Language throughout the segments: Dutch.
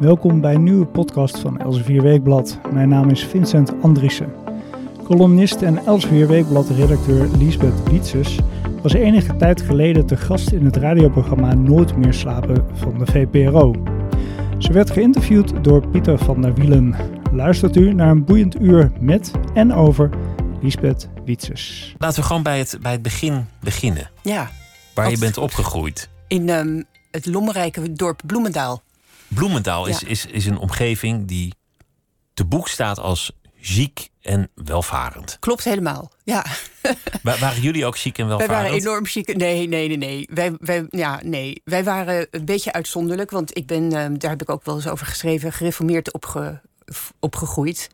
Welkom bij een nieuwe podcast van Elsevier Weekblad. Mijn naam is Vincent Andriessen. Columnist en Elsevier Weekblad-redacteur Liesbeth Wietses was enige tijd geleden te gast in het radioprogramma Nooit meer slapen van de VPRO. Ze werd geïnterviewd door Pieter van der Wielen. Luistert u naar een boeiend uur met en over Liesbeth Wietses. Laten we gewoon bij het, bij het begin beginnen. Ja. Waar je bent opgegroeid. In um, het lommerrijke dorp Bloemendaal. Bloemendaal is, is, is een omgeving die te boek staat als ziek en welvarend. Klopt helemaal, ja. waren jullie ook ziek en welvarend? Wij waren enorm ziek. Nee, nee, nee, nee. Wij, wij, ja, nee. wij waren een beetje uitzonderlijk. Want ik ben, um, daar heb ik ook wel eens over geschreven... gereformeerd opge, opgegroeid.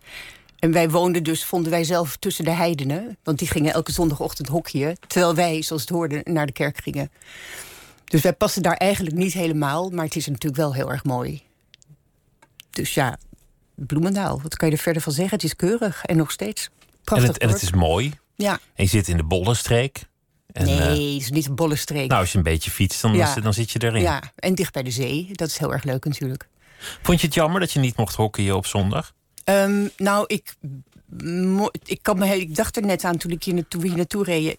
En wij woonden dus, vonden wij zelf, tussen de heidenen. Want die gingen elke zondagochtend hokje. Terwijl wij, zoals het hoorde, naar de kerk gingen. Dus wij passen daar eigenlijk niet helemaal. Maar het is natuurlijk wel heel erg mooi. Dus ja, Bloemendaal. Wat kan je er verder van zeggen? Het is keurig en nog steeds. Prachtig en, het, en het is mooi. Ja. En je zit in de Bollenstreek. En, nee, het is niet een Bollenstreek. Nou, als je een beetje fietst, dan, ja. dan zit je erin. Ja, en dicht bij de zee. Dat is heel erg leuk natuurlijk. Vond je het jammer dat je niet mocht hockeyen op zondag? Um, nou, ik, ik, kan me, ik dacht er net aan toen ik hier naartoe, hier naartoe reed.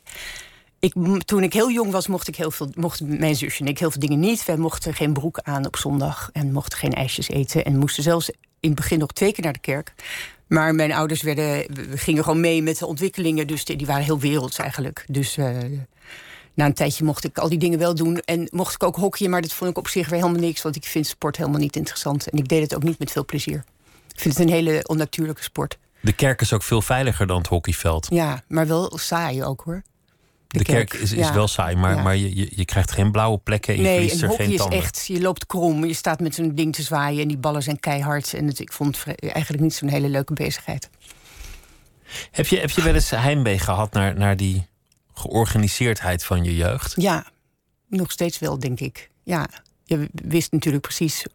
Ik, toen ik heel jong was, mocht ik heel veel, mochten mijn zusje en ik heel veel dingen niet. Wij mochten geen broek aan op zondag en mochten geen ijsjes eten. En moesten zelfs in het begin nog twee keer naar de kerk. Maar mijn ouders werden, gingen gewoon mee met de ontwikkelingen. Dus die, die waren heel werelds eigenlijk. Dus uh, na een tijdje mocht ik al die dingen wel doen. En mocht ik ook hockeyen, maar dat vond ik op zich weer helemaal niks. Want ik vind sport helemaal niet interessant. En ik deed het ook niet met veel plezier. Ik vind het een hele onnatuurlijke sport. De kerk is ook veel veiliger dan het hockeyveld. Ja, maar wel saai ook hoor. De, kerk, is, is wel saai, maar, maar je, je, je, krijgt geen blauwe plekken en je nee, verliest er geen tanden. is echt, je loopt krom, je staat met zo'n ding te zwaaien... en die ballen zijn keihard. En het, ik vond het eigenlijk niet zo'n hele leuke bezigheid. Heb je, heb je wel eens heimwee gehad naar, naar die georganiseerdheid van je jeugd? Ja, nog steeds wel, denk ik. Ja, je wist natuurlijk precies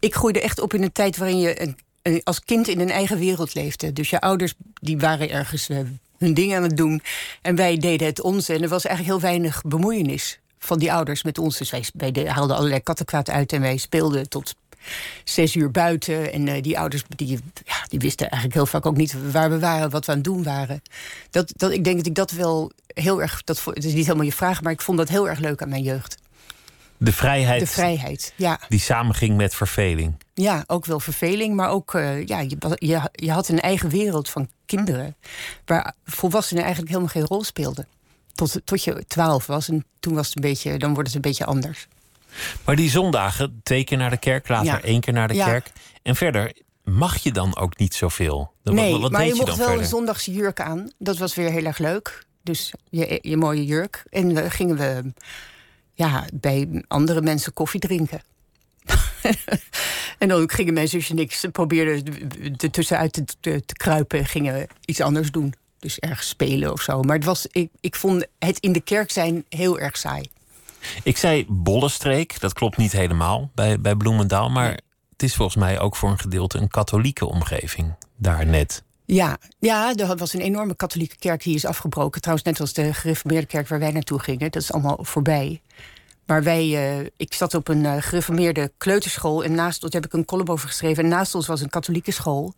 ik groeide echt op in een tijd waarin je een, als kind in een eigen wereld leefde. Dus je ouders die waren ergens uh, hun ding aan het doen. En wij deden het onze. En er was eigenlijk heel weinig bemoeienis van die ouders met ons. Dus wij, haalden allerlei kattenkwaad uit en wij speelden tot zes uur buiten. En uh, die ouders die, ja, die wisten eigenlijk heel vaak ook niet waar we waren, wat we aan het doen waren. Dat, dat, ik denk dat ik dat wel heel erg. Dat, het is niet helemaal je vraag, maar ik vond dat heel erg leuk aan mijn jeugd. De vrijheid. De vrijheid, ja. Die samenging met verveling. Ja, ook wel verveling, maar ook uh, ja, je, je, je, had een eigen wereld van kinderen. Waar volwassenen eigenlijk helemaal geen rol speelden. Tot, tot je twaalf was en toen was het een beetje, dan wordt het een beetje anders. Maar die zondagen, twee keer naar de kerk, later ja. één keer naar de ja. kerk. En verder mag je dan ook niet zoveel. Dan, nee, wat, wat maar je, je mocht wel verder? een zondagse jurk aan. Dat was weer heel erg leuk. Dus je, je mooie jurk. En we gingen we ja, bij andere mensen koffie drinken. en dan gingen mijn zusje en ik probeerden er tussenuit te, te, te kruipen en gingen iets anders doen. Dus ergens spelen of zo. Maar het was, ik, ik vond het in de kerk zijn heel erg saai. Ik zei Bollenstreek, dat klopt niet helemaal bij, bij Bloemendaal. Maar het is volgens mij ook voor een gedeelte een katholieke omgeving daar net. Ja, ja, er was een enorme katholieke kerk die is afgebroken. Trouwens, net als de gereformeerde kerk waar wij naartoe gingen. Dat is allemaal voorbij. Maar wij, uh, ik zat op een uh, gereformeerde kleuterschool. En naast ons heb ik een column over geschreven. En naast ons was een katholieke school.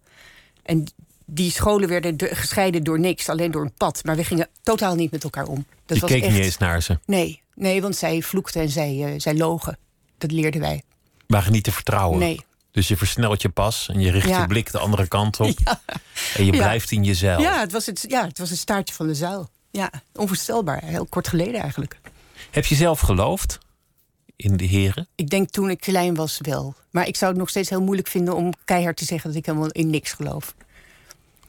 En die scholen werden gescheiden door niks, alleen door een pad. Maar we gingen totaal niet met elkaar om. Dat Je was keek echt... niet eens naar ze? Nee, nee want zij vloekten en zij, uh, zij logen. Dat leerden wij. Waren niet te vertrouwen? Nee. Dus je versnelt je pas en je richt ja. je blik de andere kant op. Ja. En je blijft in je zeil. Ja het, was het, ja, het was het staartje van de zuil. Ja, onvoorstelbaar. Heel kort geleden eigenlijk. Heb je zelf geloofd in de heren? Ik denk toen ik klein was wel. Maar ik zou het nog steeds heel moeilijk vinden om keihard te zeggen dat ik helemaal in niks geloof.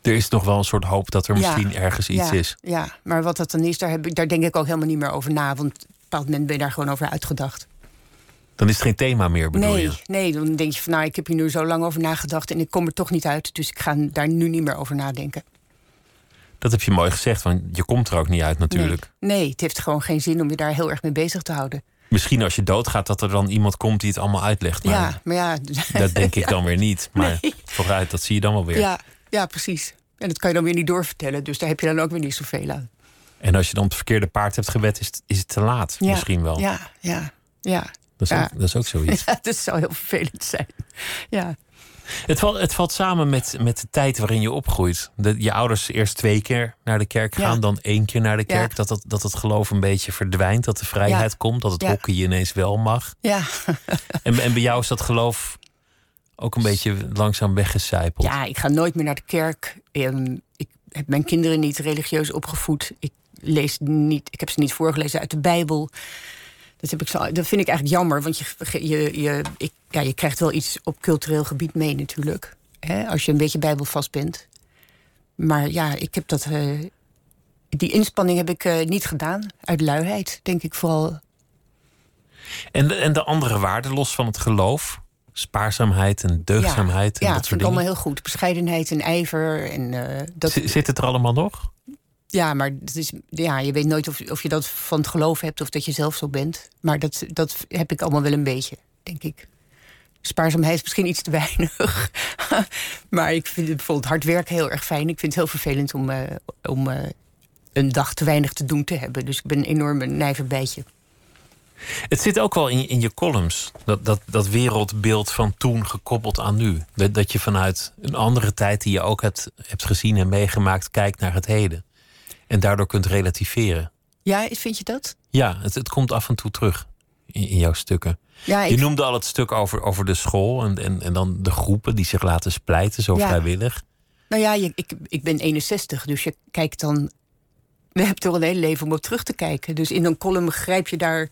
Er is nog wel een soort hoop dat er misschien ergens iets is. Ja, maar wat dat dan is, daar, heb ik, daar denk ik ook helemaal niet meer over na. Want op een bepaald moment ben je daar gewoon over uitgedacht. Dan is het geen thema meer, bedoel nee, je? Nee, dan denk je van nou, ik heb hier nu zo lang over nagedacht en ik kom er toch niet uit. Dus ik ga daar nu niet meer over nadenken. Dat heb je mooi gezegd, want je komt er ook niet uit natuurlijk. Nee, nee, het heeft gewoon geen zin om je daar heel erg mee bezig te houden. Misschien als je doodgaat dat er dan iemand komt die het allemaal uitlegt. Maar ja, maar ja. Dat denk ik ja, dan weer niet. Maar nee. vooruit, dat zie je dan wel weer. Ja, ja, precies. En dat kan je dan weer niet doorvertellen. Dus daar heb je dan ook weer niet zoveel aan. En als je dan het verkeerde paard hebt gewet, is het, is het te laat. Ja, Misschien wel. Ja, ja, ja. Dat is, ook, dat is ook zoiets. Ja, dat zou heel vervelend zijn. Ja. Het valt, het valt samen met, met de tijd waarin je opgroeit. Dat je ouders eerst twee keer naar de kerk gaan, dan één keer naar de kerk. Dat, dat, dat het geloof een beetje verdwijnt, dat de vrijheid komt, dat het hockey ineens wel mag. Ja. en, en bij jou is dat geloof ook een beetje langzaam weggecijpeld. Ja, ik ga nooit meer naar de kerk. Ehm, ik heb mijn kinderen niet religieus opgevoed. Ik lees niet, ik heb ze niet voorgelezen uit de Bijbel. Dat, heb ik zo, dat vind ik eigenlijk jammer, want je, je, je, ik, ja, je krijgt wel iets op cultureel gebied mee natuurlijk. Hè, als je een beetje bijbelvast bent. Maar ja, ik heb dat. Uh, die inspanning heb ik uh, niet gedaan. Uit luiheid, denk ik vooral. En de, en de andere waarden, los van het geloof? Spaarzaamheid en deugdzaamheid. Ja, en ja dat vind ik allemaal heel goed. Bescheidenheid en ijver. En, uh, dat... Zit het er allemaal nog? Ja, maar het is, ja, je weet nooit of, of je dat van het geloof hebt of dat je zelf zo bent. Maar dat, dat heb ik allemaal wel een beetje, denk ik. Spaarzaamheid is misschien iets te weinig. maar ik vind bijvoorbeeld hard werken heel erg fijn. Ik vind het heel vervelend om, uh, om uh, een dag te weinig te doen te hebben. Dus ik ben een enorme nijverbijtje. Het zit ook wel in, in je columns, dat, dat, dat wereldbeeld van toen gekoppeld aan nu. Dat, dat je vanuit een andere tijd die je ook hebt, hebt gezien en meegemaakt, kijkt naar het heden. En daardoor kunt relativeren. Ja, vind je dat? Ja, het, het komt af en toe terug in, in jouw stukken. Ja, je noemde al het stuk over, over de school en, en, en dan de groepen die zich laten splijten, zo ja. vrijwillig. Nou ja, je, ik, ik ben 61, dus je kijkt dan. We hebben toch een hele leven om op terug te kijken. Dus in een column grijp je daar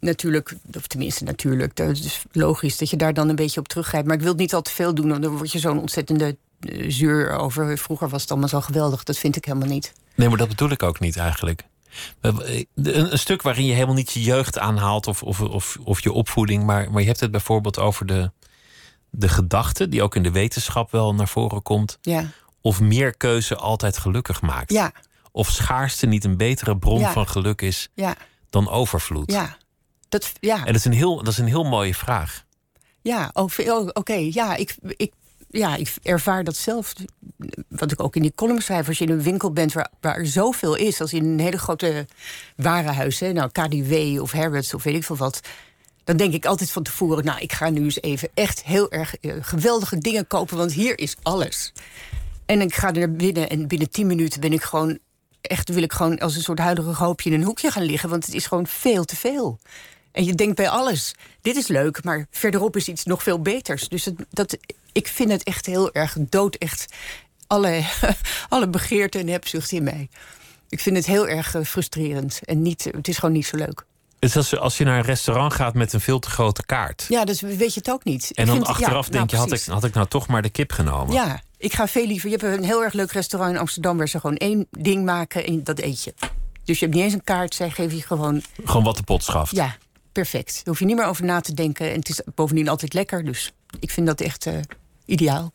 natuurlijk, of tenminste natuurlijk, dat is logisch dat je daar dan een beetje op teruggrijpt. Maar ik wil het niet al te veel doen, want dan word je zo'n ontzettende zuur over. Vroeger was het allemaal zo geweldig, dat vind ik helemaal niet. Nee, maar dat bedoel ik ook niet eigenlijk. Een, een stuk waarin je helemaal niet je jeugd aanhaalt of, of, of, of je opvoeding, maar, maar je hebt het bijvoorbeeld over de, de gedachte, die ook in de wetenschap wel naar voren komt. Ja. Of meer keuze altijd gelukkig maakt. Ja. Of schaarste niet een betere bron ja. van geluk is dan overvloed. Ja. Dat, ja. En dat is, een heel, dat is een heel mooie vraag. Ja, oh, oh, oké. Okay. Ja, ik, ik, ja, ik ervaar dat zelf. Wat ik ook in die column schrijf. Als je in een winkel bent waar, er zoveel is. Als in een hele grote warenhuis. Hè, nou, KDW of Harrods of weet ik veel wat. Dan denk ik altijd van tevoren. Nou, ik ga nu eens even echt heel erg uh, geweldige dingen kopen. Want hier is alles. En ik ga er binnen. En binnen tien minuten ben ik gewoon. Echt wil ik gewoon als een soort huidige hoopje in een hoekje gaan liggen. Want het is gewoon veel te veel. En je denkt bij alles, dit is leuk, maar verderop is iets nog veel beters. Dus het, dat, ik vind het echt heel erg dood, echt alle, alle begeerte en hebzucht in mij. Ik vind het heel erg frustrerend en niet, het is gewoon niet zo leuk. Het is als, als je naar een restaurant gaat met een veel te grote kaart. Ja, dus weet je het ook niet. En dan vind, achteraf ja, denk nou, je, had ik, had ik nou toch maar de kip genomen? Ja, ik ga veel liever. Je hebt een heel erg leuk restaurant in Amsterdam... waar ze gewoon één ding maken en dat eet je. Dus je hebt niet eens een kaart, zij geven je gewoon... Gewoon wat de pot schaft. Ja, perfect. Daar hoef je niet meer over na te denken. En het is bovendien altijd lekker. Dus ik vind dat echt uh, ideaal.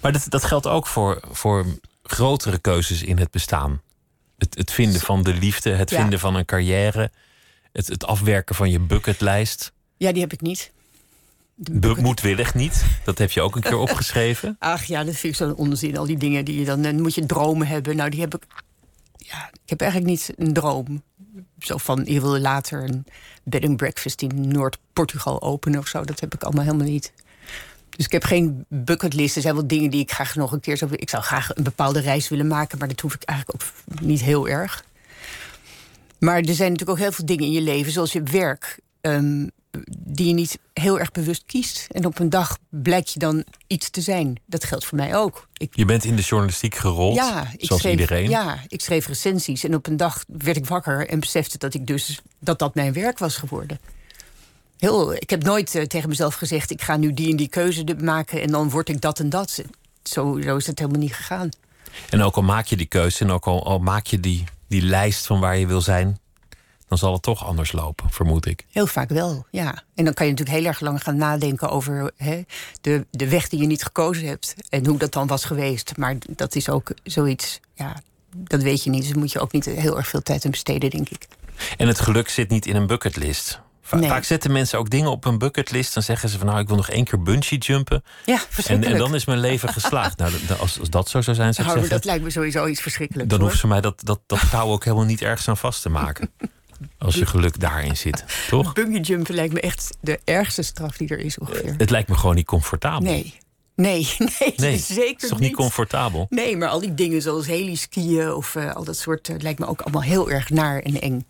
Maar dat, dat geldt ook voor, voor grotere keuzes in het bestaan. Het, het vinden van de liefde, het ja. vinden van een carrière... Het, het afwerken van je bucketlijst. Ja, die heb ik niet. Bucket... Moedwillig niet. Dat heb je ook een keer opgeschreven. Ach ja, dat vind ik zo'n onzin. Al die dingen die je dan... Dan moet je dromen hebben. Nou, die heb ik... Ja, ik heb eigenlijk niet een droom. Zo van, je wil later een bed and breakfast in Noord-Portugal openen of zo. Dat heb ik allemaal helemaal niet. Dus ik heb geen bucketlist. Er zijn wel dingen die ik graag nog een keer zou... Ik zou graag een bepaalde reis willen maken... maar dat hoef ik eigenlijk ook niet heel erg. Maar er zijn natuurlijk ook heel veel dingen in je leven... zoals je werk, um, die je niet heel erg bewust kiest. En op een dag blijkt je dan iets te zijn. Dat geldt voor mij ook. Ik, je bent in de journalistiek gerold, ja, ik zoals schreef, iedereen. Ja, ik schreef recensies. En op een dag werd ik wakker en besefte dat ik dus dat dat mijn werk was geworden. Heel, ik heb nooit uh, tegen mezelf gezegd... ik ga nu die en die keuze maken en dan word ik dat en dat. Zo, zo is het helemaal niet gegaan. En ook al maak je die keuze en ook al, al maak je die, die lijst van waar je wil zijn... dan zal het toch anders lopen, vermoed ik. Heel vaak wel, ja. En dan kan je natuurlijk heel erg lang gaan nadenken over hè, de, de weg die je niet gekozen hebt... en hoe dat dan was geweest. Maar dat is ook zoiets, ja, dat weet je niet. Dus daar moet je ook niet heel erg veel tijd aan besteden, denk ik. En het geluk zit niet in een bucketlist. Va Nee. Vaak zetten mensen ook dingen op een bucketlist. Dan zeggen ze van nou, ik wil nog één keer bungee jumpen. Ja, En, en dan is mijn leven geslaagd. nou, als, als dat zo zou zijn, zou ik Nou, zeggen... dat lijkt me sowieso iets verschrikkelijks. dan hoor. hoeven ze mij dat, dat, dat touw ook helemaal niet ergens aan vast te maken. Als je geluk daarin zit, toch? Bungee jumpen lijkt me echt de ergste straf die er is ongeveer. Het lijkt me gewoon niet comfortabel. Nee. Nee, nee, Nee, zeker Het is toch niet comfortabel? Nee, maar al die dingen zoals heliskiën of eh, al dat soort... eh, lijkt me ook allemaal heel erg naar en eng.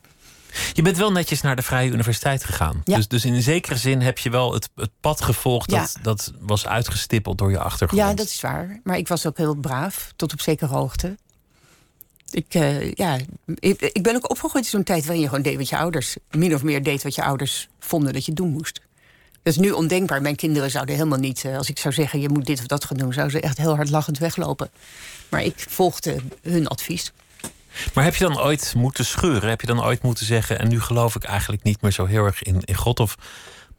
Je bent wel netjes naar de Vrije Universiteit gegaan. Ja. Dus, dus in zekere zin heb je wel het, het pad gevolgd Ja. dat, dat was uitgestippeld door je achtergrond. Ja, dat is waar. Maar ik was ook heel braaf, tot op zekere hoogte. Ik, eh, ja, ik, ik ben ook opgegroeid in zo'n tijd waarin je gewoon deed wat je ouders... min of meer deed wat je ouders vonden dat je doen moest. Dat is nu ondenkbaar. Mijn kinderen zouden helemaal niet... eh, als ik zou zeggen, je moet dit of dat gaan doen... zouden ze echt heel hard lachend weglopen. Maar ik volgde hun advies. Maar heb je dan ooit moeten scheuren? Heb je dan ooit moeten zeggen... en nu geloof ik eigenlijk niet meer zo heel erg in, in God... of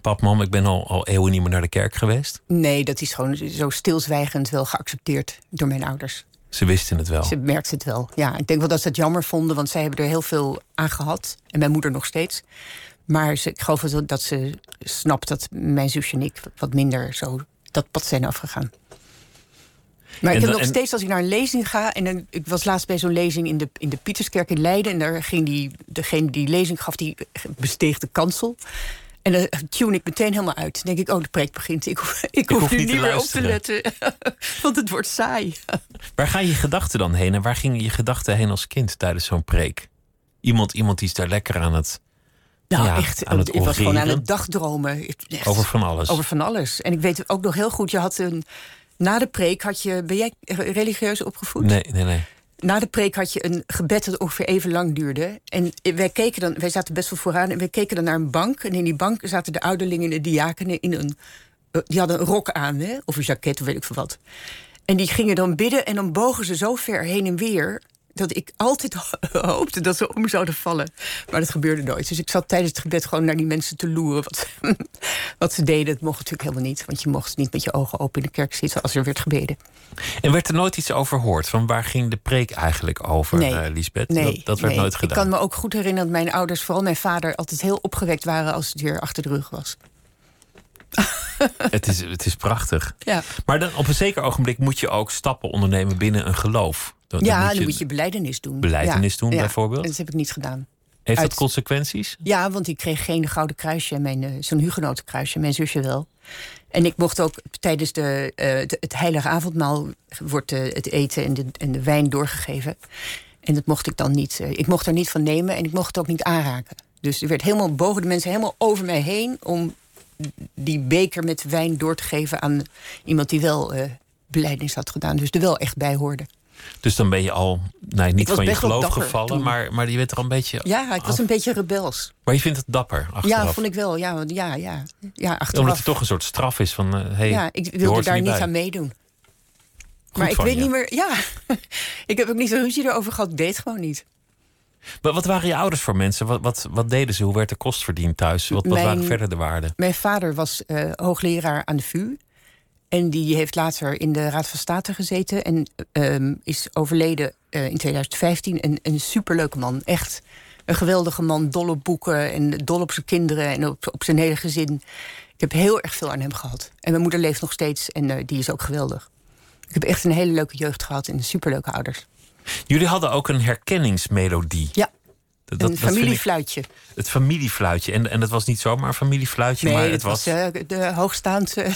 pap, mam, ik ben al, al eeuwen niet meer naar de kerk geweest? Nee, dat is gewoon zo stilzwijgend wel geaccepteerd door mijn ouders. Ze wisten het wel. Ze merkte het wel. Ja, ik denk wel dat ze het jammer vonden, want zij hebben er heel veel aan gehad. En mijn moeder nog steeds. Maar ze, ik geloof wel dat ze snapt dat mijn zusje en ik wat minder zo dat pad zijn afgegaan. Maar En ik heb nog steeds als ik naar een lezing ga. En dan, ik was laatst bij zo'n lezing in de, in de Pieterskerk in Leiden. En daar ging die, degene die lezing gaf, die besteeg de kansel. En dan tune ik meteen helemaal uit. Dan denk ik, oh, de preek begint. Ik hoef, ik hoef, hoef nu niet meer op te letten. Want het wordt saai. Waar gaan je gedachten dan heen? En waar gingen je gedachten heen als kind tijdens zo'n preek? Iemand, iemand die is daar lekker aan het... Nou, Ja, echt. aan het ik was gewoon aan het dagdromen. Echt, Over van alles. Over van alles. En ik weet ook nog heel goed, je had een. Na de preek had je. Ben jij religieus opgevoed? Nee, nee, nee. Na de preek had je een gebed dat ongeveer even lang duurde. En wij keken dan, wij zaten best wel vooraan en wij keken dan naar een bank. En in die bank zaten de ouderlingen en de diakenen in een. eh, die hadden een rok aan, hè? of een jacket, of weet ik veel wat. En die gingen dan bidden en dan bogen ze zo ver heen en weer. Dat ik altijd hoopte dat ze om zouden vallen. Maar dat gebeurde nooit. Dus ik zat tijdens het gebed gewoon naar die mensen te loeren. Wat, wat ze deden, dat mocht natuurlijk helemaal niet. Want je mocht niet met je ogen open in de kerk zitten als er werd gebeden. En werd er nooit iets over gehoord? Van waar ging de preek eigenlijk over, Nee. eh, Lisbeth? Nee, dat, dat werd nee. nooit gedaan. Ik kan me ook goed herinneren dat mijn ouders, vooral mijn vader, altijd heel opgewekt waren als het weer achter de rug was. het, is, het is prachtig. Ja, Maar dan, op een zeker ogenblik moet je ook stappen ondernemen binnen een geloof. Dan, dan ja dan moet je beleidenis doen. Belijdenis Ja, doen, ja. bijvoorbeeld? Dat heb ik niet gedaan. Heeft dat consequenties? Ja, want ik kreeg geen gouden kruisje, mijn, eh, zo'n hugenotenkruisje, mijn zusje wel. En ik mocht ook tijdens de, eh, het heilige avondmaal wordt eh, het eten en de, en de wijn doorgegeven. En dat mocht ik dan niet. ik mocht er niet van nemen en ik mocht het ook niet aanraken. Dus er werd helemaal bogen de mensen helemaal over mij heen om die beker met wijn door te geven aan iemand die wel eh beleidings had gedaan. Dus er wel echt bij hoorde. Dus dan ben je al nou, niet van je geloof gevallen, toen. maar, maar je bent er een beetje. Ja, ik was een beetje rebels. Maar je vindt het dapper achteraf. Ja, vond ik wel. Ja, ja, ja. ja achteraf. Omdat het toch een soort straf is van. eh hey, ja, ik wilde daar niet aan meedoen. maar ik weet je. niet meer. Ja, ik heb ook niet zo'n ruzie erover gehad. Ik deed het gewoon niet. Wat, wat waren je ouders voor mensen? Wat, wat, wat deden ze? Hoe werd de kost verdiend thuis? Wat, wat Mijn- waren verder de waarden? Mijn vader was eh, hoogleraar aan de VU. En die heeft later in de Raad van State gezeten. En ehm, is overleden eh, in 2015. En een superleuke man. Echt een geweldige man. Dol op boeken en dol op zijn kinderen en op, op zijn hele gezin. Ik heb heel erg veel aan hem gehad. En mijn moeder leeft nog steeds en eh, die is ook geweldig. Ik heb echt een hele leuke jeugd gehad en superleuke ouders. Jullie hadden ook een herkenningsmelodie. Ja, Dat, dat, een dat vind ik- familiefluitje. het familiefluitje. En, en dat was niet zomaar een familiefluitje, Nee, maar het het was, was, eh, de hoogstaande.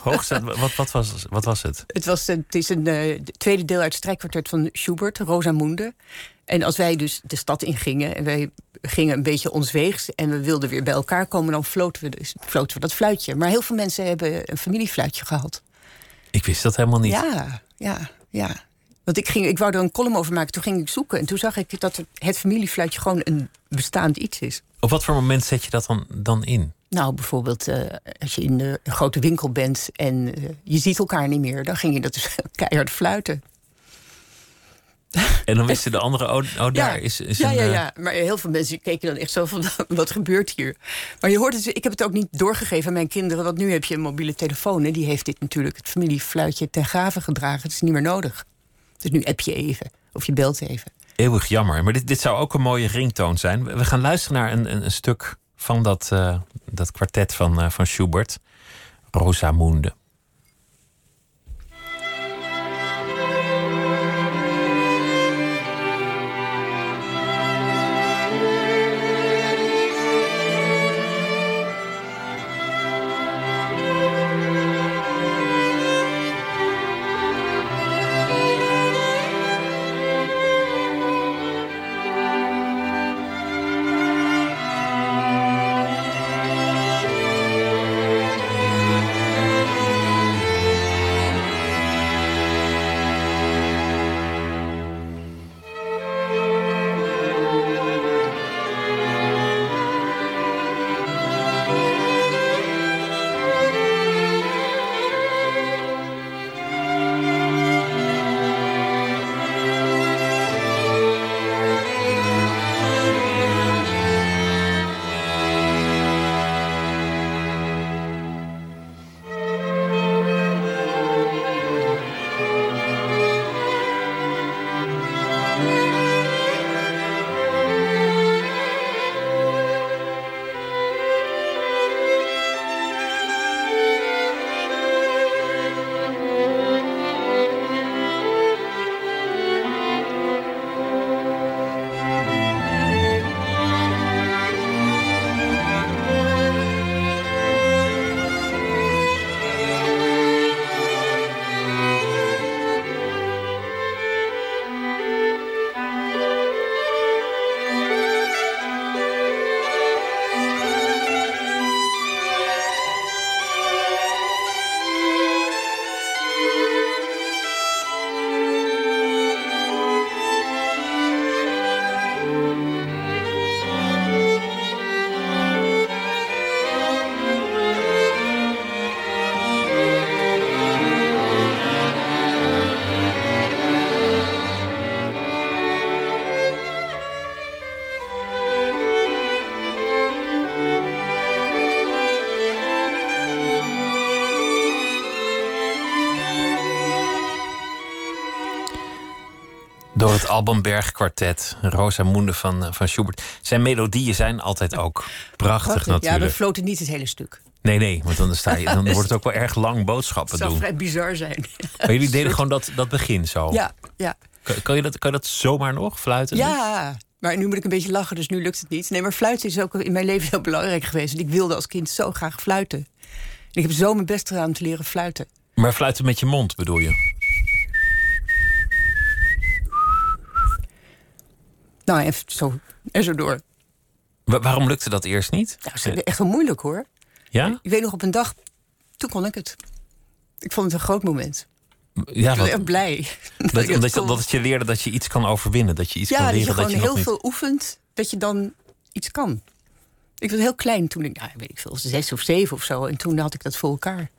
hoogstaand. Wat, wat, was, wat was het? Het, was, het is een eh, de tweede deel uit het strijkkwartet van Schubert, Rosamunde. En als wij dus de stad ingingen en wij gingen een beetje ons weegs... en we wilden weer bij elkaar komen, dan floten we, dus, floten we dat fluitje. Maar heel veel mensen hebben een familiefluitje gehad. Ik wist dat helemaal niet. Ja, ja, ja. Want ik, ging, ik wou er een column over maken, toen ging ik zoeken... en toen zag ik dat het, familiefluitje gewoon een bestaand iets is. Op wat voor moment zet je dat dan, dan in? Nou, bijvoorbeeld eh, als je in de een grote winkel bent en eh, je ziet elkaar niet meer... dan ging je dat dus keihard fluiten. En dan wisten de anderen, oh, oh daar is, is ja, een... ja, eh, ja, maar heel veel mensen keken dan echt zo van, wat gebeurt hier? Maar je hoort het, ik heb het ook niet doorgegeven aan mijn kinderen... want nu heb je een mobiele telefoon en die heeft dit natuurlijk... het familiefluitje ten graven gedragen, het is niet meer nodig. Dus nu app je even, of je belt even. Eeuwig jammer. Maar dit, dit zou ook een mooie ringtoon zijn. We gaan luisteren naar een, een, een stuk van dat, eh, dat kwartet van, eh, van Schubert. Rosamunde. Albanberg kwartet, Rosamunde van, eh, van Schubert. Zijn melodieën zijn altijd ook prachtig natuurlijk. Ja, we floten niet het hele stuk. Nee, nee, want dan, sta je, dan wordt het ook wel erg lang boodschappen doen. Het zou vrij bizar zijn. Maar jullie deden gewoon dat, dat begin zo? Ja, ja. Kan, je dat, kan je dat zomaar nog, fluiten? Ja, maar nu moet ik een beetje lachen, dus nu lukt het niet. Nee, maar fluiten is ook in mijn leven heel belangrijk geweest. ik wilde als kind zo graag fluiten. En ik heb zo mijn best gedaan om te leren fluiten. Maar fluiten met je mond bedoel je? Nou, even zo en zo door. waarom lukte dat eerst niet? Nou, is echt wel moeilijk hoor. Ja? Ik weet nog op een dag, toen kon ik het. Ik vond het een groot moment. Ja, ik was echt blij. Dat, dat, dat, dat, het je leerde dat je iets kan overwinnen. Dat je iets ja, kan leren dat je gewoon dat je heel veel oefent, dat je dan iets kan. Ik was heel klein toen ik, nou, weet ik veel, zes of zeven of zo. En toen had ik dat voor elkaar.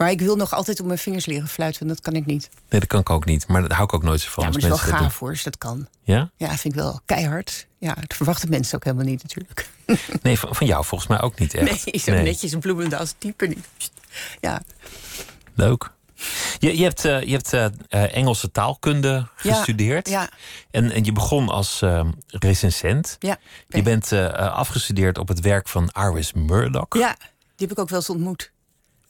Maar ik wil nog altijd op mijn vingers leren fluiten. En dat kan ik niet. Nee, dat kan ik ook niet. Maar dat hou ik ook nooit zo van. Ja, maar het is wel gaaf hoor, als dat kan. Ja? Ja, vind ik wel keihard. Ja, dat verwachten mensen ook helemaal niet natuurlijk. Nee, van, van jou volgens mij ook niet echt. Nee, zo netjes een bloemendaal type niet. Ja. Leuk. Je, je hebt, uh, je hebt uh, Engelse taalkunde gestudeerd. Ja, En, en je begon als uh, recensent. Ja, je bent afgestudeerd op het werk van Iris Murdoch. Ja, die heb ik ook wel eens ontmoet.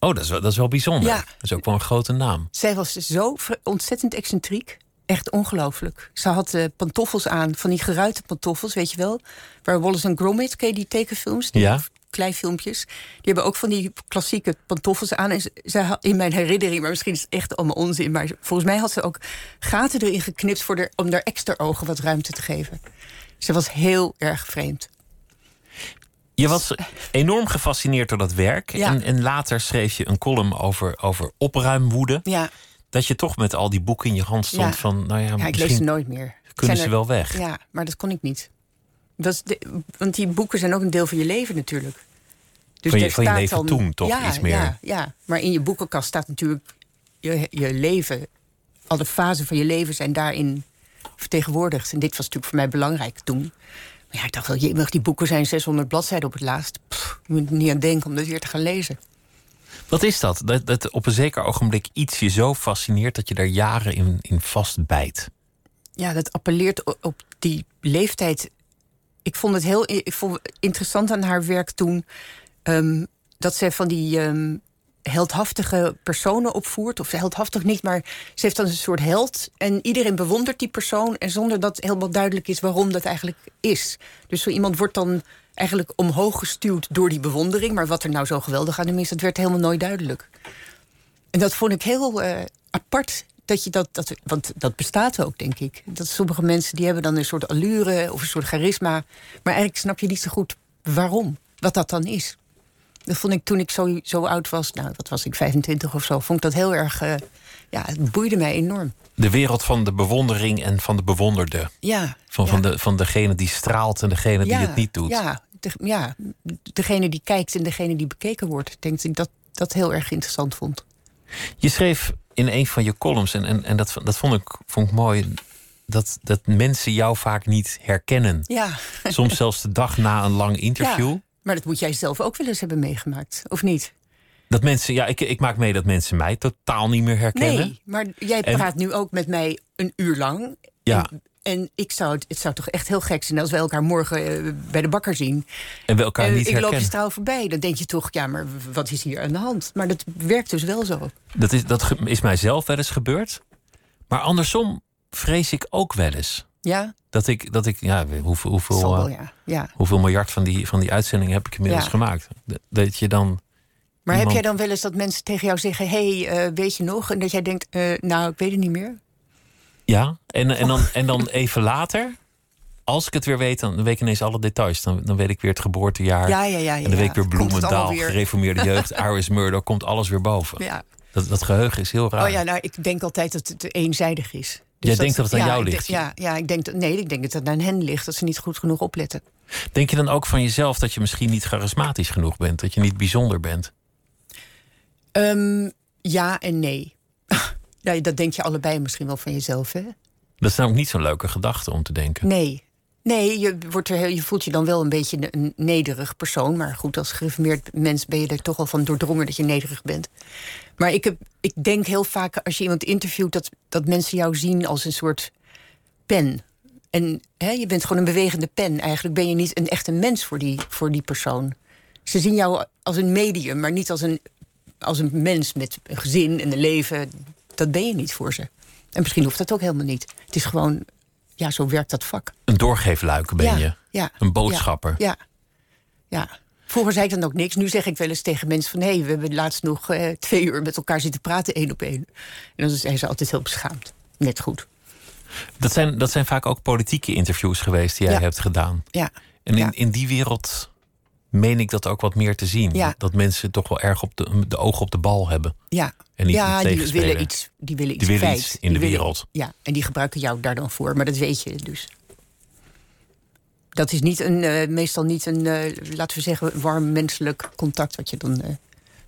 Oh, dat is wel, dat is wel bijzonder. Ja. Dat is ook wel een grote naam. Zij was zo ontzettend excentriek. Echt ongelooflijk. Ze had uh, pantoffels aan, van die geruite pantoffels, weet je wel. Waar Wallace en Gromit, ken je die tekenfilms? Die ja. Kleifilmpjes. Die hebben ook van die klassieke pantoffels aan. En ze, in mijn herinnering, maar misschien is het echt allemaal onzin. Maar volgens mij had ze ook gaten erin geknipt voor de, om daar extra ogen wat ruimte te geven. Ze was heel erg vreemd. Je was enorm gefascineerd door dat werk. Ja. En, en later schreef je een column over, over opruimwoede. Ja. Dat je toch met al die boeken in je hand stond Ja. van... Nou ja, Ja, ik lees ze nooit meer. kunnen ze wel weg. Ja, maar dat kon ik niet. Dat de- want die boeken zijn ook een deel van je leven natuurlijk. Dus Van je- van je leven toen toch ja, iets meer. Ja, ja, maar in je boekenkast staat natuurlijk je, je leven. Alle fasen van je leven zijn daarin vertegenwoordigd. En dit was natuurlijk voor mij belangrijk toen. Maar ja, ik dacht wel, die boeken zijn 600 bladzijden op het laatst. Pff, je moet niet aan denken om dat weer te gaan lezen. Wat is dat? dat? Dat op een zeker ogenblik iets je zo fascineert... dat je daar jaren in, in vastbijt. ja, dat appelleert op die leeftijd. Ik vond het heel ik vond het interessant aan haar werk toen. ehm, dat ze van die ehm, heldhaftige personen opvoert. Of heldhaftig niet, maar ze heeft dan een soort held. En iedereen bewondert die persoon. En zonder dat helemaal duidelijk is waarom dat eigenlijk is. Dus zo iemand wordt dan eigenlijk omhoog gestuurd door die bewondering. Maar wat er nou zo geweldig aan hem is, dat werd helemaal nooit duidelijk. En dat vond ik heel eh, apart. Dat je dat, dat, want dat bestaat ook, denk ik. Dat sommige mensen die hebben dan een soort allure of een soort charisma. Maar eigenlijk snap je niet zo goed waarom, wat dat dan is. Dat vond ik toen ik zo, zo oud was, nou, wat was ik, 25 of zo, vond ik dat heel erg. eh, ja, het boeide mij enorm. De wereld van de bewondering en van de bewonderde. Ja. Van, ja. van, de, van degene die straalt en degene die het niet doet. Ja, de- ja, degene die kijkt en degene die bekeken wordt. Denk dat ik dat, dat heel erg interessant vond. Je schreef in een van je columns, en, en, en dat, dat vond, ik, vond ik mooi... Dat, dat mensen jou vaak niet herkennen. Ja. Soms zelfs de dag na een lang interview. Ja, maar dat moet jij zelf ook wel eens hebben meegemaakt, of niet? Dat mensen, ja, ik, ik maak mee dat mensen mij totaal niet meer herkennen. Nee, maar jij En- praat nu ook met mij een uur lang. Ja. En, en ik zou het, het zou toch echt heel gek zijn als we elkaar morgen eh, bij de bakker zien. En we elkaar En niet ik loop je herkennen. straal voorbij. Dan denk je toch, ja, maar wat is hier aan de hand? Maar dat werkt dus wel zo. Dat is, dat is mijzelf wel eens gebeurd. Maar andersom vrees ik ook wel eens. Ja, Dat ik, dat ik ja, hoeveel, hoeveel, eh, ja. ja. hoeveel miljard van die, van die uitzendingen heb ik inmiddels Ja. gemaakt. Dat- je dan. Maar heb jij dan wel eens dat mensen tegen jou zeggen... hé, hey, eh, weet je nog? En dat jij denkt, eh, nou, ik weet het niet meer. Ja, en, en, dan, en dan even later. Als ik het weer weet, dan weet ik ineens alle details. Dan, dan weet ik weer het geboortejaar. Ja, ja, ja. ja en dan weet ik weer Bloemendaal, weer? gereformeerde jeugd, Iris Murdoch, komt alles weer boven. Ja. Dat, dat geheugen is heel raar. Oh ja, nou, ik denk altijd dat het eenzijdig is. Dus Jij denkt dat het aan ja, jou denk- ligt? Ja, ja ik denk nee, ik denk dat het aan hen ligt. Dat ze niet goed genoeg opletten. Denk je dan ook van jezelf dat je misschien niet charismatisch genoeg bent? Dat je niet bijzonder bent? Ehm, ja en nee. ja, dat denk je allebei misschien wel van jezelf, hè? Dat is namelijk niet zo'n leuke gedachte om te denken. Nee. Nee, je, wordt er, heel- je voelt je dan wel een beetje een, een nederig persoon. Maar goed, als gereformeerd mens ben je er toch al van doordrongen dat je nederig bent. Maar ik, heb, ik denk heel vaak als je iemand interviewt... dat, dat mensen jou zien als een soort pen. En hè, je bent gewoon een bewegende pen. Eigenlijk ben je niet een echte mens voor die, voor die persoon. Ze zien jou als een medium, maar niet als een, als een mens met een gezin en een leven. Dat ben je niet voor ze. En misschien hoeft dat ook helemaal niet. Het is gewoon, ja, zo werkt dat vak. Een doorgeefluik ben Ja, je. ja, Een boodschapper. Ja, ja. Vroeger zei ik dan ook niks. Nu zeg ik wel eens tegen mensen van... hé, hey, we hebben laatst nog eh, twee uur met elkaar zitten praten, één op één. En dan zijn ze altijd heel beschaamd. Net goed. Dat, zijn, dat zijn vaak ook politieke interviews geweest die jij Ja. hebt gedaan. Ja, En in, Ja. in die wereld meen ik dat ook wat meer te zien. Ja. Dat mensen toch wel erg op de, de ogen op de bal hebben. ja. En niet ja die willen iets, die willen iets Die willen kwijt. iets in de willen- wereld. Ja, en die gebruiken jou daar dan voor. Maar dat weet je dus. Dat is niet een, eh, meestal niet een, eh, laten we zeggen, warm menselijk contact wat je dan, eh,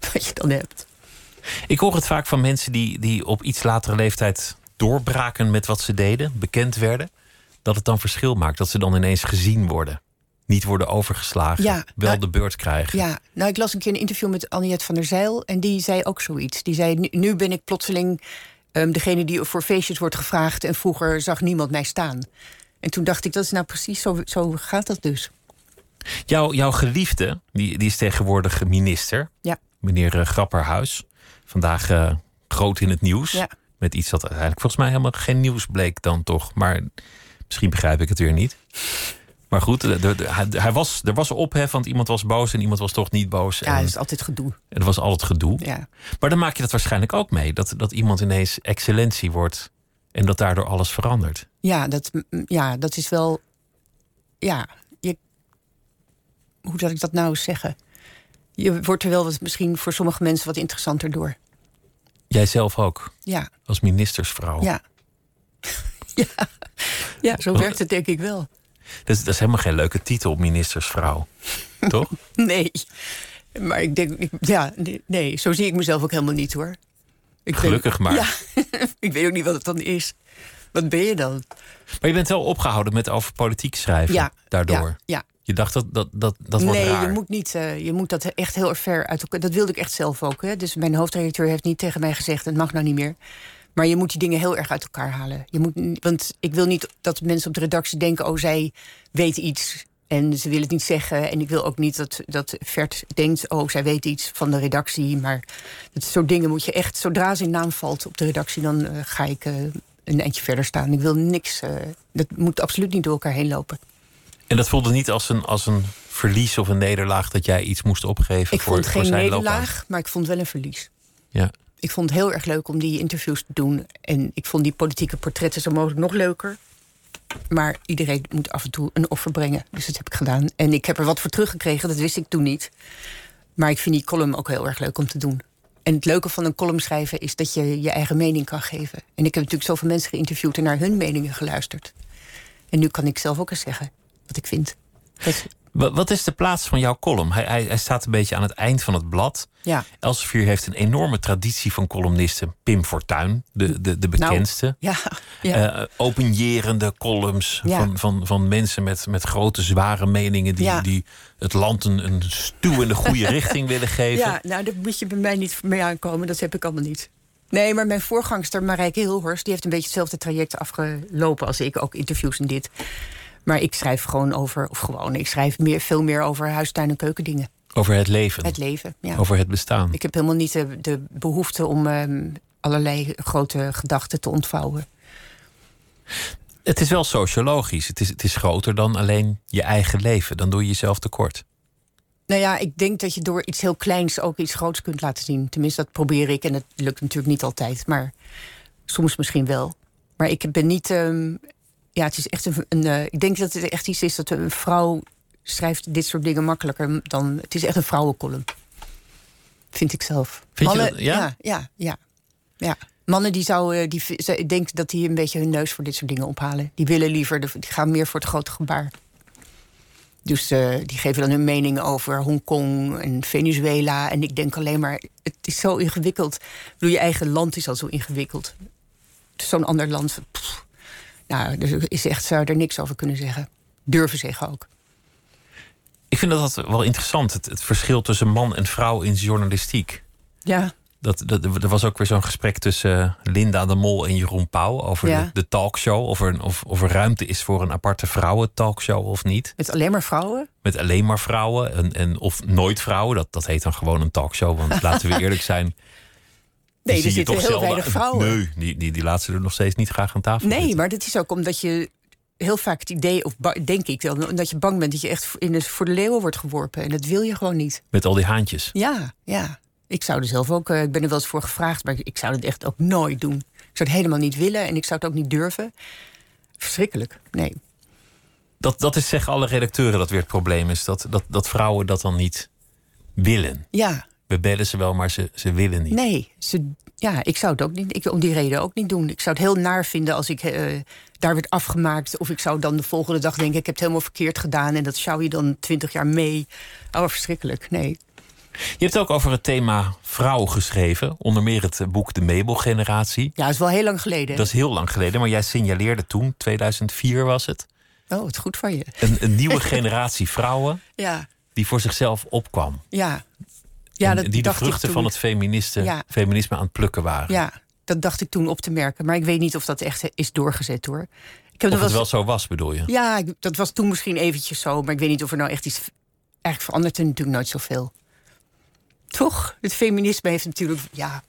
wat je dan hebt. Ik hoor het vaak van mensen die, die op iets latere leeftijd doorbraken met wat ze deden, bekend werden. Dat het dan verschil maakt. Dat ze dan ineens gezien worden. Niet worden overgeslagen. Ja, wel nou, de beurt krijgen. Ja, nou, ik las een keer een interview met Anniette van der Zeil. En die zei ook zoiets. Die zei: Nu, nu ben ik plotseling ehm, degene die voor feestjes wordt gevraagd. En vroeger zag niemand mij staan. En toen dacht ik: dat is nou precies zo, zo gaat dat dus. Jouw, jouw geliefde, die, die is tegenwoordig minister. Ja. Meneer eh, Grapperhuis. Vandaag eh, groot in het nieuws. Ja. Met iets dat eigenlijk volgens mij helemaal geen nieuws bleek dan toch. Maar misschien begrijp ik het weer niet. Maar goed, de- de- hij, was, er was ophef, want iemand was boos en iemand was toch niet boos. Ja, dat is altijd gedoe. er was al het gedoe. Ja. Maar dan maak je dat waarschijnlijk ook mee. Dat, dat iemand ineens excellentie wordt en dat daardoor alles verandert. Ja, dat, ja, dat is wel. Ja, je, hoe zal ik dat nou zeggen? Je wordt er wel wat, misschien voor sommige mensen wat interessanter door. Jij zelf ook, Ja, als ministersvrouw. ja. ja. ja, zo werkt het denk ik wel. Dat, is, dat is helemaal geen leuke titel, ministersvrouw. Toch? Nee. Maar ik denk, ik, ja, nee, nee, zo zie ik mezelf ook helemaal niet hoor. Ik Gelukkig maar. Ja, ik weet ook niet wat het dan is. Wat ben je dan? Maar je bent wel opgehouden met over politiek schrijven. Ja, daardoor. Ja, ja. Je dacht dat dat, dat, dat wordt nee, raar. je moet, niet, eh, je moet dat echt heel erg ver uit elkaar. Dat wilde ik echt zelf ook. Hè? Dus mijn hoofdredacteur heeft niet tegen mij gezegd: het mag nou niet meer. Maar je moet die dingen heel erg uit elkaar halen. Je moet, want ik wil niet dat mensen op de redactie denken: oh, zij weet iets. En ze wil het niet zeggen. En ik wil ook niet dat, dat Vert denkt: oh, zij weet iets van de redactie. Maar dat soort dingen moet je echt, zodra zijn naam valt op de redactie, dan eh, ga ik eh, een eindje verder staan. Ik wil niks. eh, dat moet absoluut niet door elkaar heen lopen. En dat voelde niet als een, als een verlies of een nederlaag dat jij iets moest opgeven Ik voor, vond voor geen zijn nederlaag, loopbaan. maar ik vond wel een verlies. Ja. Ik vond het heel erg leuk om die interviews te doen. En ik vond die politieke portretten zo mogelijk nog leuker. Maar iedereen moet af en toe een offer brengen. Dus dat heb ik gedaan. En ik heb er wat voor teruggekregen, dat wist ik toen niet. Maar ik vind die column ook heel erg leuk om te doen. En het leuke van een column schrijven is dat je je eigen mening kan geven. En ik heb natuurlijk zoveel mensen geïnterviewd en naar hun meningen geluisterd. En nu kan ik zelf ook eens zeggen wat ik vind. Dat, Wa- Wat is de plaats van jouw column? Hij, hij, hij staat een beetje aan het eind van het blad. ja, Elsevier heeft een enorme traditie van columnisten. Pim Fortuyn, de, de, de bekendste. ja, ja. Eh, openjerende columns Ja. van, van, van mensen met, met grote, zware meningen... die, Ja. die het land een, een stuw in de goede richting willen geven. Ja, nou, daar moet je bij mij niet mee aankomen. Dat heb ik allemaal niet. Nee, maar mijn voorgangster Marijke Hilhorst... die heeft een beetje hetzelfde traject afgelopen als ik. Ook interviews en dit. Maar ik schrijf gewoon over... of gewoon, ik schrijf meer, veel meer over huistuin- en keukendingen. Over het leven, Het leven, ja. over het bestaan. Ik heb helemaal niet de, de behoefte om ehm, allerlei grote gedachten te ontvouwen. Het is wel sociologisch. Het is, het is groter dan alleen je eigen leven. Dan doe je jezelf tekort. Nou ja, ik denk dat je door iets heel kleins ook iets groots kunt laten zien. Tenminste, dat probeer ik. En dat lukt natuurlijk niet altijd. Maar soms misschien wel. Maar ik ben niet. ehm, ja, het is echt een. een eh, ik denk dat het echt iets is dat een vrouw schrijft dit soort dingen makkelijker dan. Het is echt een vrouwencolumn. Vind ik zelf. Vind je Mannen, dat- ja? ja? Ja, ja, ja. Mannen die zouden. Die, v- ze- ik denk dat die een beetje hun neus voor dit soort dingen ophalen. Die willen liever. Die gaan meer voor het grote gebaar. Dus eh, die geven dan hun mening over Hongkong en Venezuela. En ik denk alleen maar, het is zo ingewikkeld. Ik bedoel, je eigen land is al zo ingewikkeld. Zo'n ander land, pff, nou, er is echt, zou er niks over kunnen zeggen. Durven zeggen ook. Ik vind dat, dat wel interessant. Het, het verschil tussen man en vrouw in journalistiek. Ja, Dat, dat, er was ook weer zo'n gesprek tussen Linda de Mol en Jeroen Pauw over Ja. de, de talkshow. Of er, of, of er ruimte is voor een aparte vrouwen-talkshow of niet. Met alleen maar vrouwen? Met alleen maar vrouwen en, en, of nooit vrouwen. Dat, dat heet dan gewoon een talkshow. Want laten we eerlijk zijn. Nee, er zitten heel zelden- weinig vrouwen. Nee, die, die, die laten ze er nog steeds niet graag aan tafel Nee, zitten. maar dat is ook omdat je heel vaak het idee, of denk ik dan, dat je bang bent dat je echt in de, voor de leeuwen wordt geworpen. En dat wil je gewoon niet. Met al die haantjes. Ja, ja. Ik zou er zelf ook, eh, ik ben er wel eens voor gevraagd, maar ik zou het echt ook nooit doen. Ik zou het helemaal niet willen en ik zou het ook niet durven. Verschrikkelijk. Nee. Dat, dat is zeggen alle redacteuren dat weer het probleem is. Dat, dat, dat vrouwen dat dan niet willen. Ja, We bellen ze wel, maar ze, ze willen niet. nee. Ze, ja, ik zou het ook niet, ik, om die reden ook niet doen. Ik zou het heel naar vinden als ik eh, daar werd afgemaakt. Of ik zou dan de volgende dag denken, ik heb het helemaal verkeerd gedaan. En dat zou je dan twintig jaar mee. Oh, verschrikkelijk. Nee. Je hebt ook over het thema vrouw geschreven. Onder meer het boek De Mabel-generatie. Ja, dat is wel heel lang geleden. Dat is heel lang geleden, maar jij signaleerde toen, 2004 was het... Oh, het goed van je. een, een nieuwe generatie vrouwen Ja, die voor zichzelf opkwam. ja. Ja, En dat die de vruchten toen. van het Ja. feminisme aan het plukken waren. Ja, dat dacht ik toen op te merken. Maar ik weet niet of dat echt is doorgezet hoor. Ik heb Of het wel wel zo was, bedoel je? Ja, ik- dat was toen misschien eventjes zo. Maar ik weet niet of er nou echt iets... Eigenlijk verandert er natuurlijk nooit zoveel. Toch? Het feminisme heeft natuurlijk... Ja,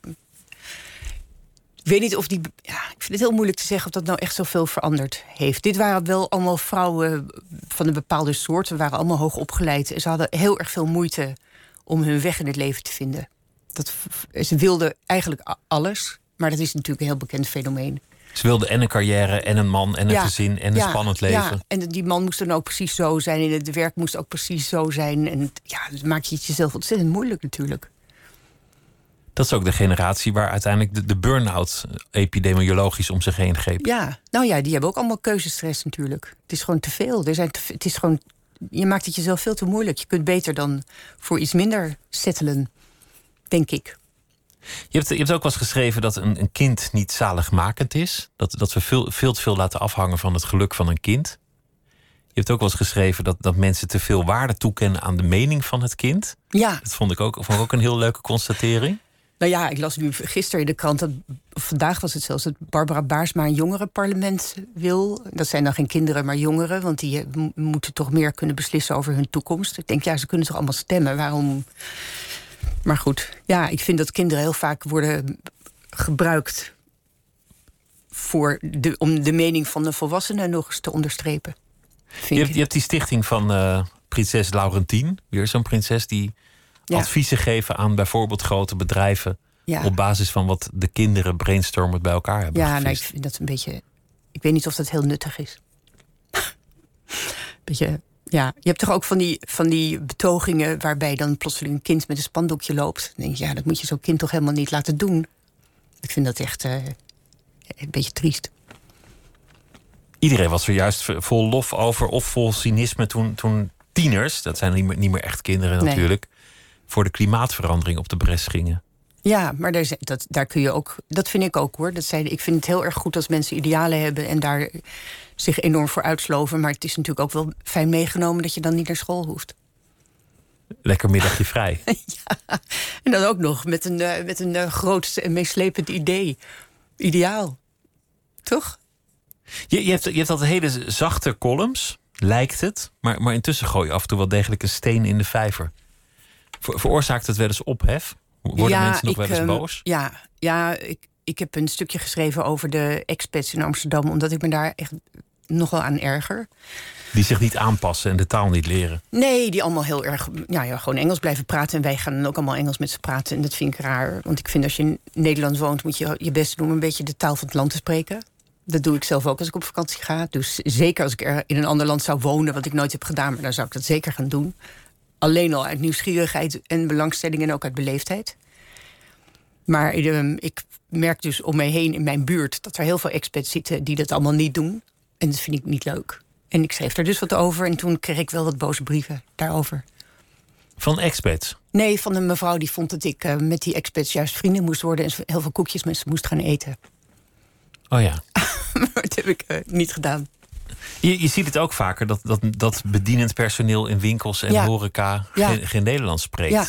ik weet niet of die... Ja, ik vind het heel moeilijk te zeggen of dat nou echt zoveel veranderd heeft. Dit waren wel allemaal vrouwen van een bepaalde soort. Ze waren allemaal hoog opgeleid. En ze hadden heel erg veel moeite om hun weg in het leven te vinden. Dat, ze wilden eigenlijk alles. Maar dat is natuurlijk een heel bekend fenomeen. Ze wilden en een carrière, en een man, en een Ja, gezin, en een ja, spannend leven. Ja, en die man moest dan ook precies zo zijn. En het werk moest ook precies zo zijn. En ja, dat maak je het jezelf ontzettend moeilijk natuurlijk. Dat is ook de generatie waar uiteindelijk de, de burn-out epidemiologisch om zich heen greep. Ja, nou ja, die hebben ook allemaal keuzestress natuurlijk. Het is gewoon te veel. Er zijn te, het is gewoon, je maakt het jezelf veel te moeilijk. Je kunt beter dan voor iets minder settelen, denk ik. Je hebt, je hebt ook wel eens geschreven dat een, een kind niet zaligmakend is. Dat, dat we veel, veel te veel laten afhangen van het geluk van een kind. Je hebt ook wel eens geschreven dat, dat mensen te veel waarde toekennen aan de mening van het kind. Ja, Dat vond ik ook, vond ik ook een heel leuke constatering. Nou ja, ik las nu gisteren in de krant... Dat, vandaag was het zelfs dat Barbara Baarsma een jongerenparlement wil. Dat zijn dan geen kinderen, maar jongeren. Want die eh, moeten toch meer kunnen beslissen over hun toekomst. Ik denk, ja, ze kunnen toch allemaal stemmen. Waarom... Maar goed, ja, ik vind dat kinderen heel vaak worden gebruikt... Voor de, om de mening van de volwassenen nog eens te onderstrepen. Hebt, je hebt die stichting van eh, prinses Laurentien. Weer zo'n prinses die Ja. adviezen geven aan bijvoorbeeld grote bedrijven. ja. Op basis van wat de kinderen brainstormend bij elkaar hebben Ja, nou, ik vind dat een beetje. Ik weet niet of dat heel nuttig is. beetje. Ja, je hebt toch ook van die, van die betogingen waarbij dan plotseling een kind met een spandoekje loopt. Dan denk je, ja, dat moet je zo'n kind toch helemaal niet laten doen. Ik vind dat echt eh, een beetje triest. Iedereen was er juist vol lof over of vol cynisme toen, toen tieners, dat zijn niet meer, niet meer echt kinderen natuurlijk, voor de klimaatverandering op de bres gingen. Ja, maar daar, dat, daar kun je ook. Dat vind ik ook hoor. Dat zijn, ik vind het heel erg goed als mensen idealen hebben en daar zich enorm voor uitsloven. Maar het is natuurlijk ook wel fijn meegenomen dat je dan niet naar school hoeft. Lekker middagje vrij. En dan ook nog met een, eh, met een eh, groot en meeslepend idee. Ideaal. Toch? Je, je, hebt, je hebt altijd hele zachte columns, lijkt het. Maar, maar intussen gooi je af en toe wel degelijk een steen in de vijver. Ver- veroorzaakt het wel eens ophef? Worden mensen nog wel eens ehm, boos? Ja, ja ik, ik heb een stukje geschreven over de expats in Amsterdam... omdat ik me daar echt nogal aan erger. Die zich niet aanpassen en de taal niet leren. Nee, die allemaal heel erg ja, ja, gewoon Engels blijven praten. En wij gaan dan ook allemaal Engels met ze praten. En dat vind ik raar. Want ik vind als je in Nederland woont... moet je je best doen om een beetje de taal van het land te spreken. Dat doe ik zelf ook als ik op vakantie ga. Dus zeker als ik er in een ander land zou wonen... wat ik nooit heb gedaan, maar dan zou ik dat zeker gaan doen. Alleen al uit nieuwsgierigheid en belangstelling... en ook uit beleefdheid. Maar ehm, ik merk dus om mij heen in mijn buurt... dat er heel veel expats zitten die dat allemaal niet doen. En dat vind ik niet leuk. En ik schreef daar dus wat over. En toen kreeg ik wel wat boze brieven daarover. Van expats. Nee, van een mevrouw die vond dat ik eh, met die expats juist vrienden moest worden... en heel veel koekjes met ze moest gaan eten. Oh ja. maar dat heb ik eh, niet gedaan. Je, je ziet het ook vaker dat, dat, dat bedienend personeel in winkels en Ja. horeca Ja. geen, geen Nederlands spreekt. Ja,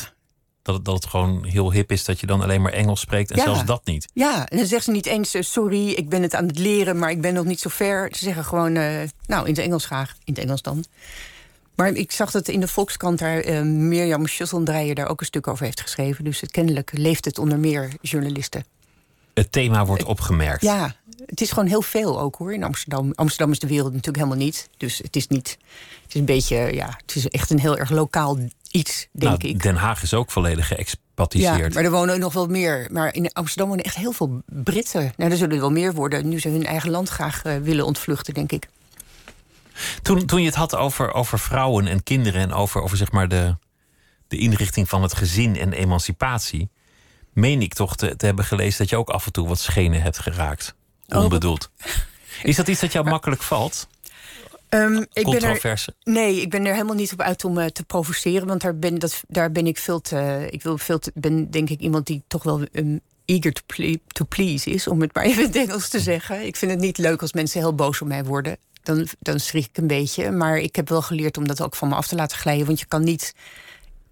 Dat, het- dat het gewoon heel hip is dat je dan alleen maar Engels spreekt en zelfs dat niet. Ja, en dan zeggen ze niet eens... eh, sorry, ik ben het aan het leren, maar ik ben nog niet zo ver. Ze zeggen gewoon, eh, nou, in het Engels graag. In het Engels dan. Maar ik zag dat in de Volkskrant daar eh, Mirjam Schusseldreijer... daar ook een stuk over heeft geschreven. Dus het, kennelijk leeft het onder meer journalisten. Het thema wordt opgemerkt. Ja, het is gewoon heel veel ook hoor in Amsterdam. Amsterdam is de wereld natuurlijk helemaal niet. Dus het is niet. Het is een beetje, ja, het is echt een heel erg lokaal iets, denk Nou, ik. Den Haag is ook volledig Ja, geëxpatiseerd. maar er wonen nog wel meer. Maar in Amsterdam wonen echt heel veel Britten. Nou, er zullen er wel meer worden. Nu ze hun eigen land graag eh, willen ontvluchten, denk ik. Toen, toen je het had over, over vrouwen en kinderen en over, over zeg maar de, de inrichting van het gezin en emancipatie, meen ik toch te, te hebben gelezen dat je ook af en toe wat schenen hebt geraakt. Oh. Onbedoeld. Is dat iets dat jou makkelijk valt? Ehm, ik ben er, Controverse? nee, ik ben er helemaal niet op uit om eh, te provoceren. Want daar ben, dat, daar ben ik veel te. Ik wil veel te, ben denk ik iemand die toch wel um, eager to, ple- to please is. Om het maar even in het Engels te zeggen. Ik vind het niet leuk als mensen heel boos op mij worden. Dan, dan schrik ik een beetje. Maar ik heb wel geleerd om dat ook van me af te laten glijden. Want je kan niet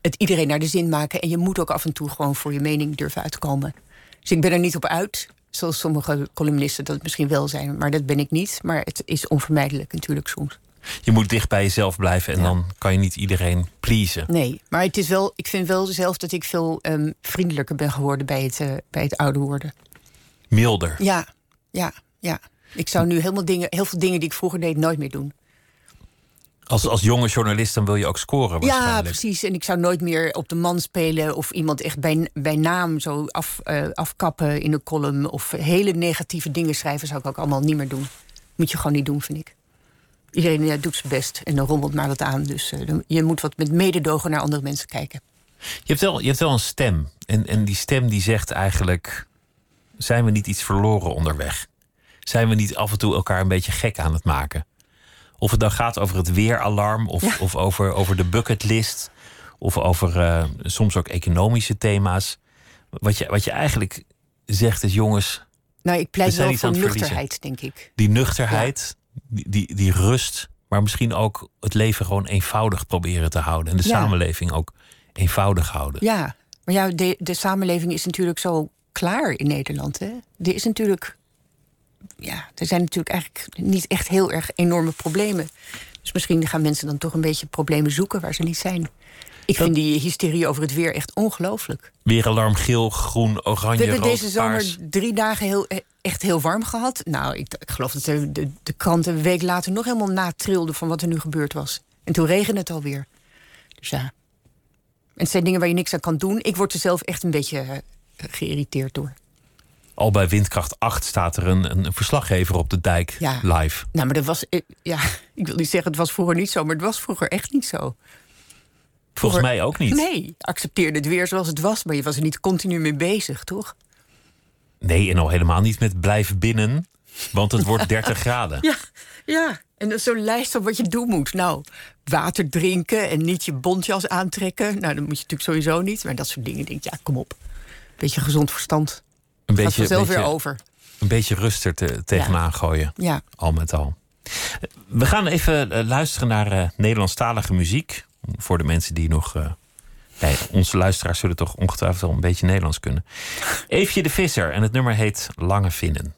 het iedereen naar de zin maken. En je moet ook af en toe gewoon voor je mening durven uitkomen. Dus ik ben er niet op uit. Zoals sommige columnisten dat misschien wel zijn. Maar dat ben ik niet. Maar het is onvermijdelijk natuurlijk soms. Je moet dicht bij jezelf blijven en Ja. dan kan je niet iedereen pleasen. Nee, maar het is wel, ik vind wel zelf dat ik veel ehm, vriendelijker ben geworden bij het, eh, bij het ouder worden. Milder. Ja, ja, ja. Ik zou nu helemaal dingen, heel veel dingen die ik vroeger deed nooit meer doen. Als, als jonge journalist dan wil je ook scoren Ja, waarschijnlijk. precies. En ik zou nooit meer op de man spelen of iemand echt bij, bij naam zo af, eh, afkappen in een column. Of hele negatieve dingen schrijven zou ik ook allemaal niet meer doen. Moet je gewoon niet doen, vind ik. Iedereen ja, doet zijn best en dan rommelt maar wat aan. Dus eh, je moet wat met mededogen naar andere mensen kijken. Je hebt wel, je hebt wel een stem. En, en die stem die zegt eigenlijk... zijn we niet iets verloren onderweg? Zijn we niet af en toe elkaar een beetje gek aan het maken? Of het dan gaat over het weeralarm... of, Ja. of over, over de bucketlist... of over eh, soms ook economische thema's. Wat je, wat je eigenlijk zegt is... jongens, Nou, ik pleit wel voor nuchterheid, denk ik. die nuchterheid, die, die, die rust... maar misschien ook het leven gewoon eenvoudig proberen te houden... en de Ja. samenleving ook eenvoudig houden. Ja, maar ja, de, de samenleving is natuurlijk zo klaar in Nederland. Hè? Er is natuurlijk. Ja, er zijn natuurlijk eigenlijk niet echt heel erg enorme problemen. Dus misschien gaan mensen dan toch een beetje problemen zoeken waar ze niet zijn. Ik vind die hysterie over het weer echt ongelooflijk. Weeralarm geel, groen, oranje, We hebben rood, deze zomer paars. drie dagen heel, eh, echt heel warm gehad. Nou, ik, ik geloof dat de, de, de krant een week later nog helemaal natrilde van wat er nu gebeurd was. En toen regende het alweer. Dus ja. En het zijn dingen waar je niks aan kan doen. Ik word er zelf echt een beetje eh, geïrriteerd door. Al bij windkracht 8 staat er een, een verslaggever op de dijk Ja. live. Nou, maar dat was. Ja, ik wil niet zeggen het was vroeger niet zo, maar het was vroeger echt niet zo. Volgens mij ook niet. Nee, accepteerde het weer zoals het was, maar je was er niet continu mee bezig, toch? Nee, en al helemaal niet met blijven binnen, want het wordt 30 graden. Ja, ja. En zo'n lijst van wat je doen moet. Nou, water drinken en niet je bontjas aantrekken. Nou, dat moet je natuurlijk sowieso niet. Maar dat soort dingen denk ik, ja, kom op. Beetje gezond verstand. Een Gaat beetje, vanzelf beetje, weer over. een beetje rust er te, tegenaan gooien, Ja. al met al. We gaan even eh, luisteren naar eh, Nederlandstalige muziek. Voor de mensen die nog... nee, onze luisteraars zullen toch ongetwijfeld wel een beetje Nederlands kunnen. Eefje de Visser en het nummer heet Lange Vinnen.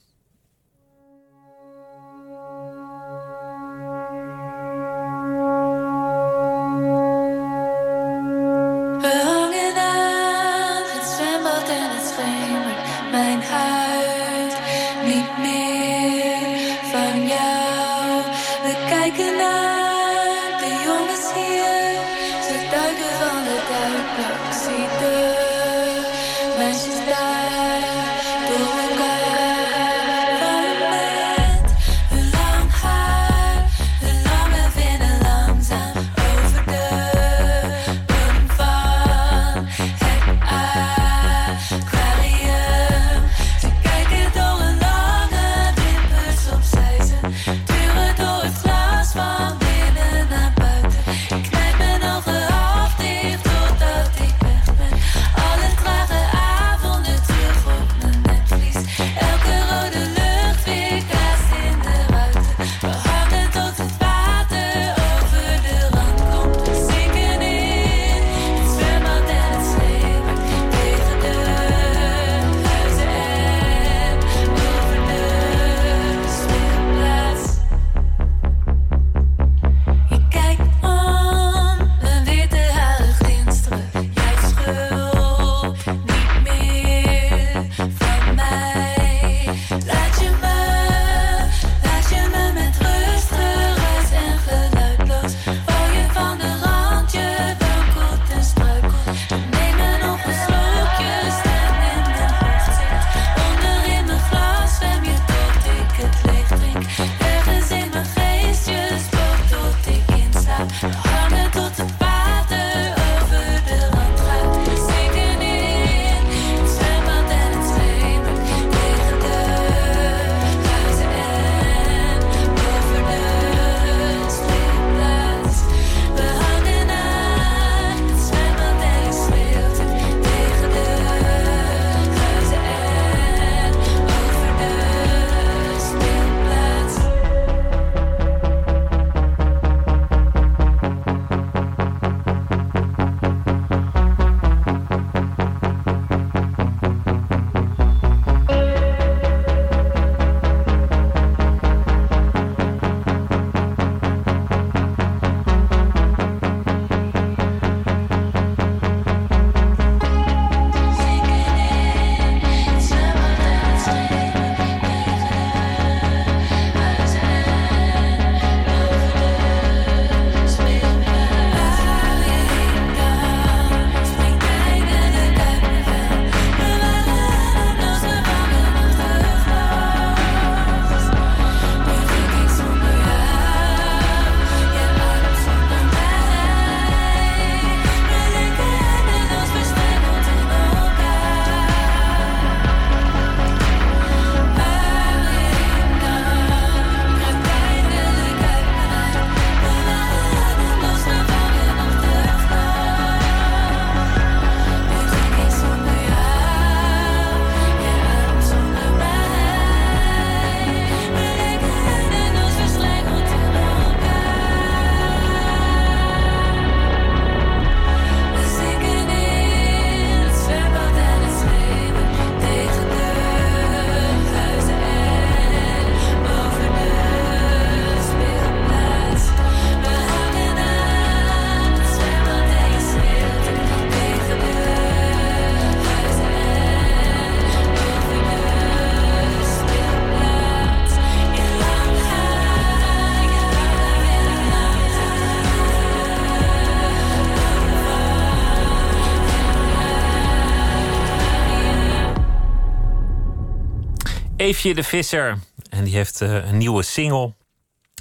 Eefje de Visser. En die heeft eh, een nieuwe single.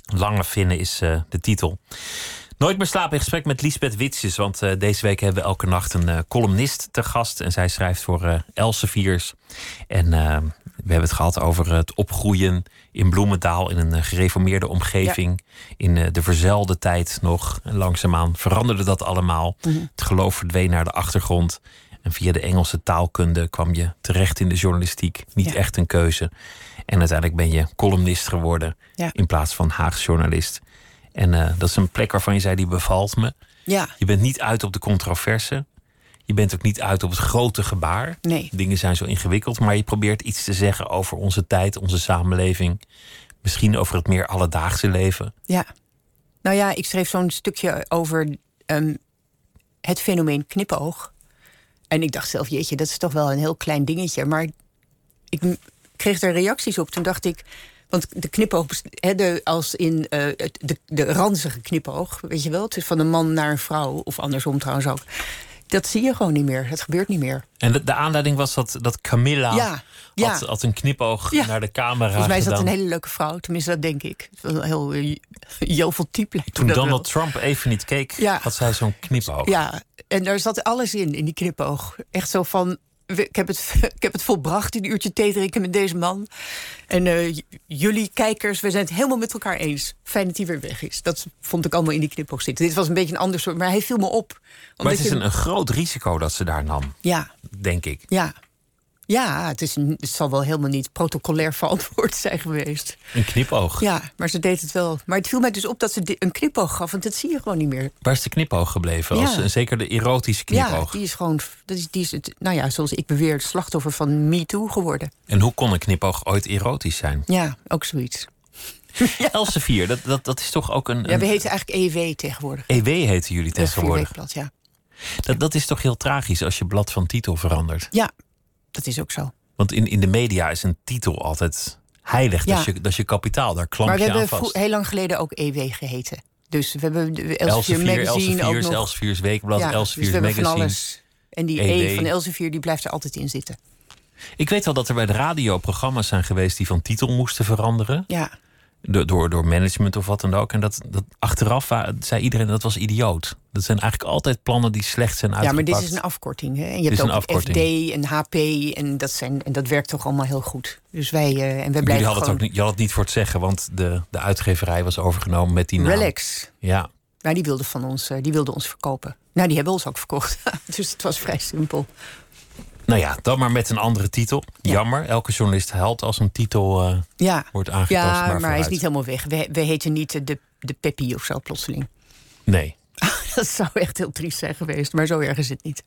Lange Vinnen is eh, de titel. Nooit meer slapen in gesprek met Lisbeth Witsjes. Want eh, deze week hebben we elke nacht een columnist te gast. En zij schrijft voor Elseviers. En we hebben het gehad over het opgroeien in Bloemendaal. In een gereformeerde omgeving. In de verzelde tijd nog. En langzaamaan veranderde dat allemaal. Het geloof verdween naar de achtergrond. En via de Engelse taalkunde kwam je terecht in de journalistiek. Niet Ja. echt een keuze. En uiteindelijk ben je columnist geworden. Ja. In plaats van Haags journalist. En eh, dat is een plek waarvan je zei, die bevalt me. Ja, Je bent niet uit op de controverse. Je bent ook niet uit op het grote gebaar. nee. Dingen zijn zo ingewikkeld, maar je probeert iets te zeggen over onze tijd, onze samenleving. Misschien over het meer alledaagse leven. Ja. Nou ja, ik schreef zo'n stukje over ehm, het fenomeen knipoog. En ik dacht zelf, jeetje, dat is toch wel een heel klein dingetje. Maar ik kreeg er reacties op. Toen dacht ik, want de knipoog, hè, de, als in eh, de, de ranzige knipoog, weet je wel, het is van een man naar een vrouw, of andersom trouwens ook. Dat zie je gewoon niet meer. Het gebeurt niet meer. En de, de aanleiding was dat, dat Camilla Ja, ja. had, had een knipoog Ja. naar de camera Volgens mij is dat een hele leuke vrouw. Tenminste, dat denk ik. Een heel uh, jovel type. Toen wel. Donald Trump even niet keek, had zij zo'n knipoog. Ja, en daar zat alles in, in die knipoog. Echt zo van, ik heb het, ik heb het volbracht, een uurtje thee drinken met deze man. En eh, jullie kijkers, we zijn het helemaal met elkaar eens. Fijn dat hij weer weg is. Dat vond ik allemaal in die knipoog zitten. Dit was een beetje een ander soort, maar hij viel me op. Maar het is je- een, een groot risico dat ze daar nam, Ja, denk ik. ja. Ja, het, is het zal wel helemaal niet protocolair verantwoord zijn geweest. Een knipoog. Ja, maar ze deed het wel. Maar het viel mij dus op dat ze een knipoog gaf, want dat zie je gewoon niet meer. Waar is de knipoog gebleven? Ja. Als, zeker de erotische Ja, knipoog. die is gewoon, dat is, die is het, nou ja, zoals ik beweer, het slachtoffer van MeToo geworden. En hoe kon een knipoog ooit erotisch zijn? Ja, ook zoiets. Elsevier, dat, dat, dat is toch ook een... Ja, we heten eigenlijk EW tegenwoordig. EW heten jullie Dat tegenwoordig. Vierweekblad, ja. Dat, dat is toch heel tragisch als je blad van titel verandert. Ja, dat is ook zo. Want in, in de media is een titel altijd heilig. Dat, Ja. is je, dat is je kapitaal, daar klamp Maar we je aan hebben vast. vro- heel lang geleden ook EW geheten. Dus we hebben Elsevier Elsevier, Magazine ook Elsevier's, nog. Elsevier's Weekblad, ja, dus Elsevier's we hebben van Magazine. alles. En die EW. E van Elsevier, die blijft er altijd in zitten. Ik weet wel dat er bij de radio programma's zijn geweest die van titel moesten veranderen. Ja, Door, door, management of wat dan ook. En dat, dat achteraf wa- zei iedereen dat was idioot. Dat zijn eigenlijk altijd plannen die slecht zijn ja uitgepakt. maar dit is een afkorting. Hè? En je Dit hebt ook afkorting. FD en HP. En dat, zijn, en dat werkt toch allemaal heel goed. Dus wij, eh, en wij blijven het gewoon... ook niet, je had het niet voor het zeggen, want de, de uitgeverij was overgenomen met die naam. Relax. Ja. Nou, die wilde van ons, eh, die wilde ons verkopen. Nou, die hebben ons ook verkocht. dus het was vrij simpel. Nou ja, dan maar met een andere titel. Ja. Jammer, elke journalist helpt als een titel eh, Ja, wordt aangetast. ja maar, maar, hij is niet helemaal weg. We, we heten niet eh, de, de Peppy of zo plotseling. Nee. Dat zou echt heel triest zijn geweest, maar zo erg is het niet.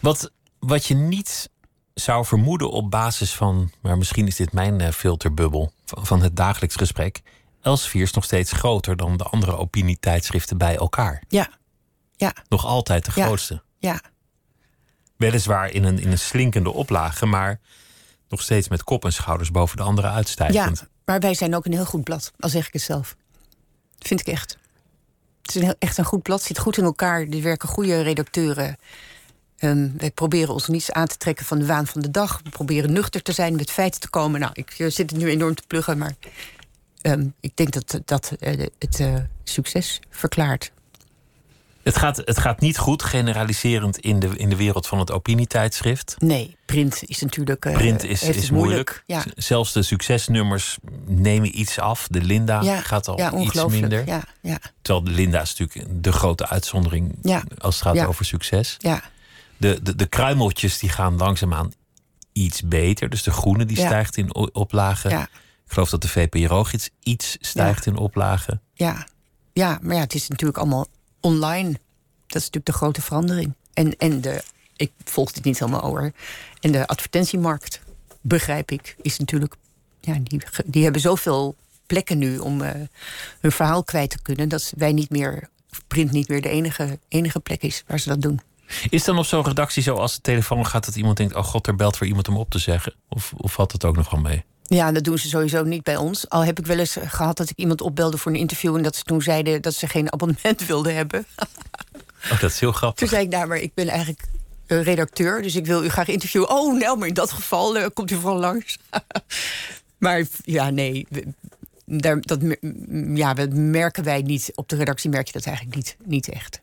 Wat, wat je niet zou vermoeden op basis van, maar misschien is dit mijn eh, filterbubbel van, het dagelijks gesprek. Elsevier is nog steeds groter dan de andere opinietijdschriften bij elkaar. Ja, ja, Nog altijd de Ja. grootste. ja. Weliswaar in een, in een slinkende oplage, maar nog steeds met kop en schouders boven de andere Ja, uitstijgend. maar wij zijn ook een heel goed blad, al zeg ik het zelf. Vind ik echt. Het is heel, echt een goed blad, zit goed in elkaar. Er werken goede redacteuren. Ehm, wij proberen ons niets aan te trekken van de waan van de dag. We proberen nuchter te zijn, met feiten te komen. Nou, ik eh, zit het nu enorm te pluggen, maar ehm, ik denk dat dat eh, het eh, succes verklaart. Het, gaat, het gaat niet goed, generaliserend in de, in de wereld van het opinietijdschrift. Nee, print is natuurlijk. eh, Print is, is moeilijk. Ja, Zelfs de succesnummers nemen iets af. De Linda ja, gaat al ja, iets minder. Ja, ja, Terwijl de Linda is natuurlijk de grote uitzondering Ja. als het gaat over succes. ja, De, de, de kruimeltjes die gaan langzaamaan iets beter. Dus de groene die stijgt in o- oplage. ja, Ik geloof dat de VPRO-gids iets stijgt in oplage. ja. Ja, maar ja, het is natuurlijk allemaal online. Dat is natuurlijk de grote verandering. En, en de, ik volg dit niet helemaal over. En de advertentiemarkt, begrijp ik, is natuurlijk. Ja, die, die hebben zoveel plekken nu om eh, hun verhaal kwijt te kunnen. dat wij niet meer. print niet meer de enige, enige plek is waar ze dat doen. Is dan op zo'n redactie zo als de telefoon gaat dat iemand denkt: oh god, er belt weer iemand om op te zeggen? Of, of valt het ook nog wel mee? Ja, dat doen ze sowieso niet bij ons. Al heb ik wel eens gehad dat ik iemand opbelde voor een interview. en dat ze toen zeiden dat ze geen abonnement wilden hebben. Oh, dat is heel Toen grappig. zei ik, nou, maar ik ben eigenlijk redacteur, dus ik wil u graag interviewen. Oh, nou, maar in dat geval eh, komt u vooral langs. maar ja, nee, daar, dat, ja, dat merken wij niet. Op de redactie merk je dat eigenlijk niet, niet echt.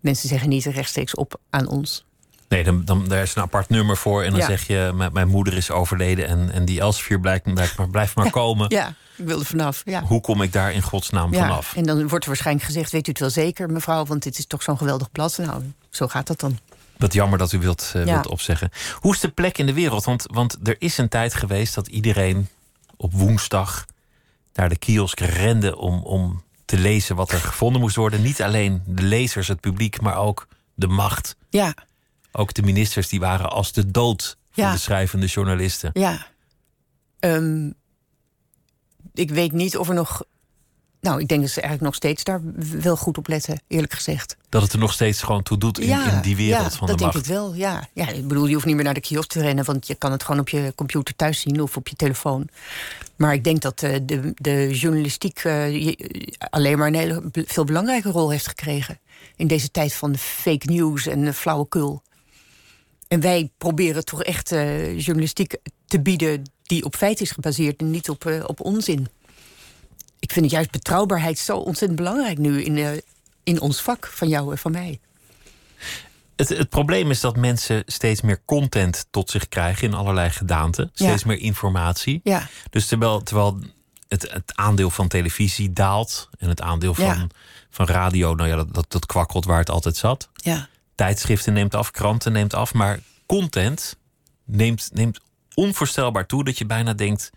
Mensen zeggen niet rechtstreeks op aan ons. Nee, dan, dan, daar is een apart nummer voor. En dan Ja. zeg je, mijn, mijn moeder is overleden. En, en die Elsevier blijft, blijft maar, blijft maar komen. Ja, ik wil er vanaf. Ja. Hoe kom ik daar in godsnaam vanaf? en dan wordt er waarschijnlijk gezegd: Weet u het wel zeker, mevrouw? Want dit is toch zo'n geweldig blad. Nou, zo gaat dat dan. Wat jammer dat u wilt, eh, wilt opzeggen. Hoe is de plek in de wereld? Want, want er is een tijd geweest dat iedereen op woensdag naar de kiosk rende om, om te lezen wat er gevonden moest worden. Niet alleen de lezers, het publiek, maar ook de macht. Ja, Ook de ministers die waren als de dood voor Ja. de schrijvende journalisten. ja. Ehm, ik weet niet of er nog. Nou, ik denk dat ze eigenlijk nog steeds daar wel goed op letten, eerlijk gezegd. Dat het er nog steeds gewoon toe doet in, in die wereld ja, van dat de denk macht. ik wel, ja. ja. Ik bedoel, je hoeft niet meer naar de kiosk te rennen... want je kan het gewoon op je computer thuis zien of op je telefoon. Maar ik denk dat eh, de, de journalistiek eh, alleen maar een hele veel belangrijke rol heeft gekregen... in deze tijd van fake news en flauwekul. En wij proberen toch echt eh, journalistiek te bieden... die op feit is gebaseerd en niet op, eh, op onzin. Ik vind het juist betrouwbaarheid zo ontzettend belangrijk nu... in, eh, in ons vak, van jou en van mij. Het, het probleem is dat mensen steeds meer content tot zich krijgen in allerlei gedaanten. Steeds Ja. meer informatie. Ja. Dus terwijl, terwijl het, het aandeel van televisie daalt en het aandeel van, Ja. van radio, nou ja, dat, dat, dat kwakkelt waar het altijd zat. Ja. Tijdschriften neemt af, kranten neemt af, maar content neemt, neemt onvoorstelbaar toe dat je bijna denkt: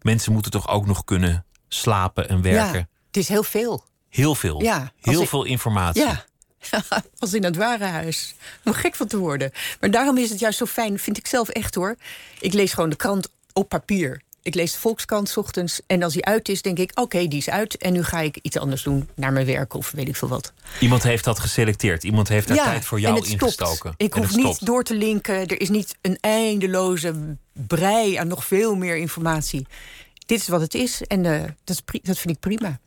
mensen moeten toch ook nog kunnen slapen en werken. Ja, het is heel veel. Heel veel. Ja, heel ik- veel informatie. Ja, als in het warenhuis. Om gek van te worden. Maar daarom is het juist zo fijn, vind ik zelf echt hoor. Ik lees gewoon de krant op papier. Ik lees de Volkskrant 's ochtends. En als die uit is, denk ik, oké, die is uit. En nu ga ik iets anders doen, naar mijn werk of weet ik veel wat. Iemand heeft dat geselecteerd. Iemand heeft daar tijd voor jou en het stopt. ingestoken. Ik En hoef niet stopt. door te linken. Er is niet een eindeloze brei aan nog veel meer informatie. Dit is wat het is en eh, dat, is dat vind ik prima.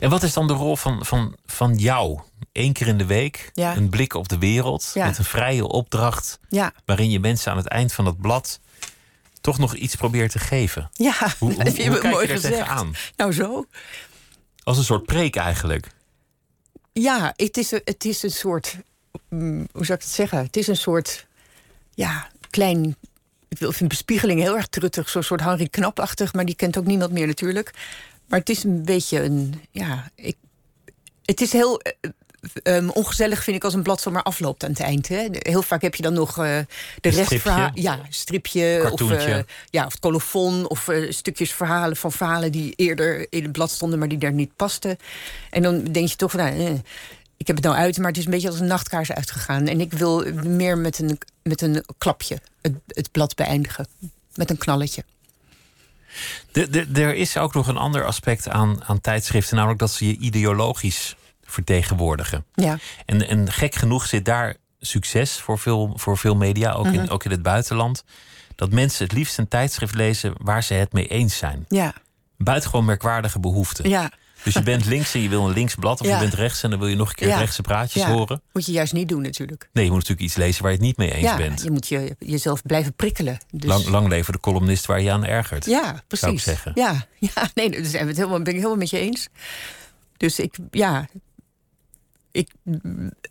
En wat is dan de rol van, van, van jou? Eén keer in de week, Ja. een blik op de wereld... Ja. met een vrije opdracht... Ja, waarin je mensen aan het eind van het blad... toch nog iets probeert te geven. ja Hoe, heb je hoe kijk mooi je gezegd. tegenaan? Nou zo. Als een soort preek eigenlijk. Ja, het is, een- het is een soort. mm, hoe zou ik het zeggen? Het is een soort. Ja, klein. Ik wil- vind bespiegeling heel erg truttig. Zo'n soort Henri Knapachtig, maar die kent ook niemand meer natuurlijk. Maar het is een beetje een. Ja, ik, het is heel. Eh, ehm, ongezellig vind ik als een blad zomaar afloopt aan het eind. Hè. Heel vaak heb je dan nog eh, de Een rest stripje. Ja, stripje. Of, eh, ja, of het colofon. Of eh, stukjes verhalen van verhalen die eerder in het blad stonden, maar die daar niet pasten. En dan denk je toch van. Nou, ik heb het nou uit, maar het is een beetje als een nachtkaars uitgegaan. En ik wil meer met een, met een klapje het, het blad beëindigen. Met een knalletje. De, de, er is ook nog een ander aspect aan, aan tijdschriften... namelijk dat ze je ideologisch vertegenwoordigen. Ja, En, en gek genoeg zit daar succes voor veel, voor veel media, ook, Mhm. in, ook in het buitenland. Dat mensen het liefst een tijdschrift lezen waar ze het mee eens zijn. ja, Buitengewoon merkwaardige behoefte. ja. Dus je bent links en je wil een linksblad, of Ja. je bent rechts en dan wil je nog een keer Ja. rechtse praatjes ja. horen. Moet je juist niet doen natuurlijk. Nee, je moet natuurlijk iets lezen waar je het niet mee eens ja, bent. je moet je, jezelf blijven prikkelen. Dus, Lang, lang leven de columnist waar je aan ergert. Ja, precies. zou ik zeggen. Ja, ja nee, daar het helemaal, ben ik helemaal met je eens. Dus ik, ja. Ik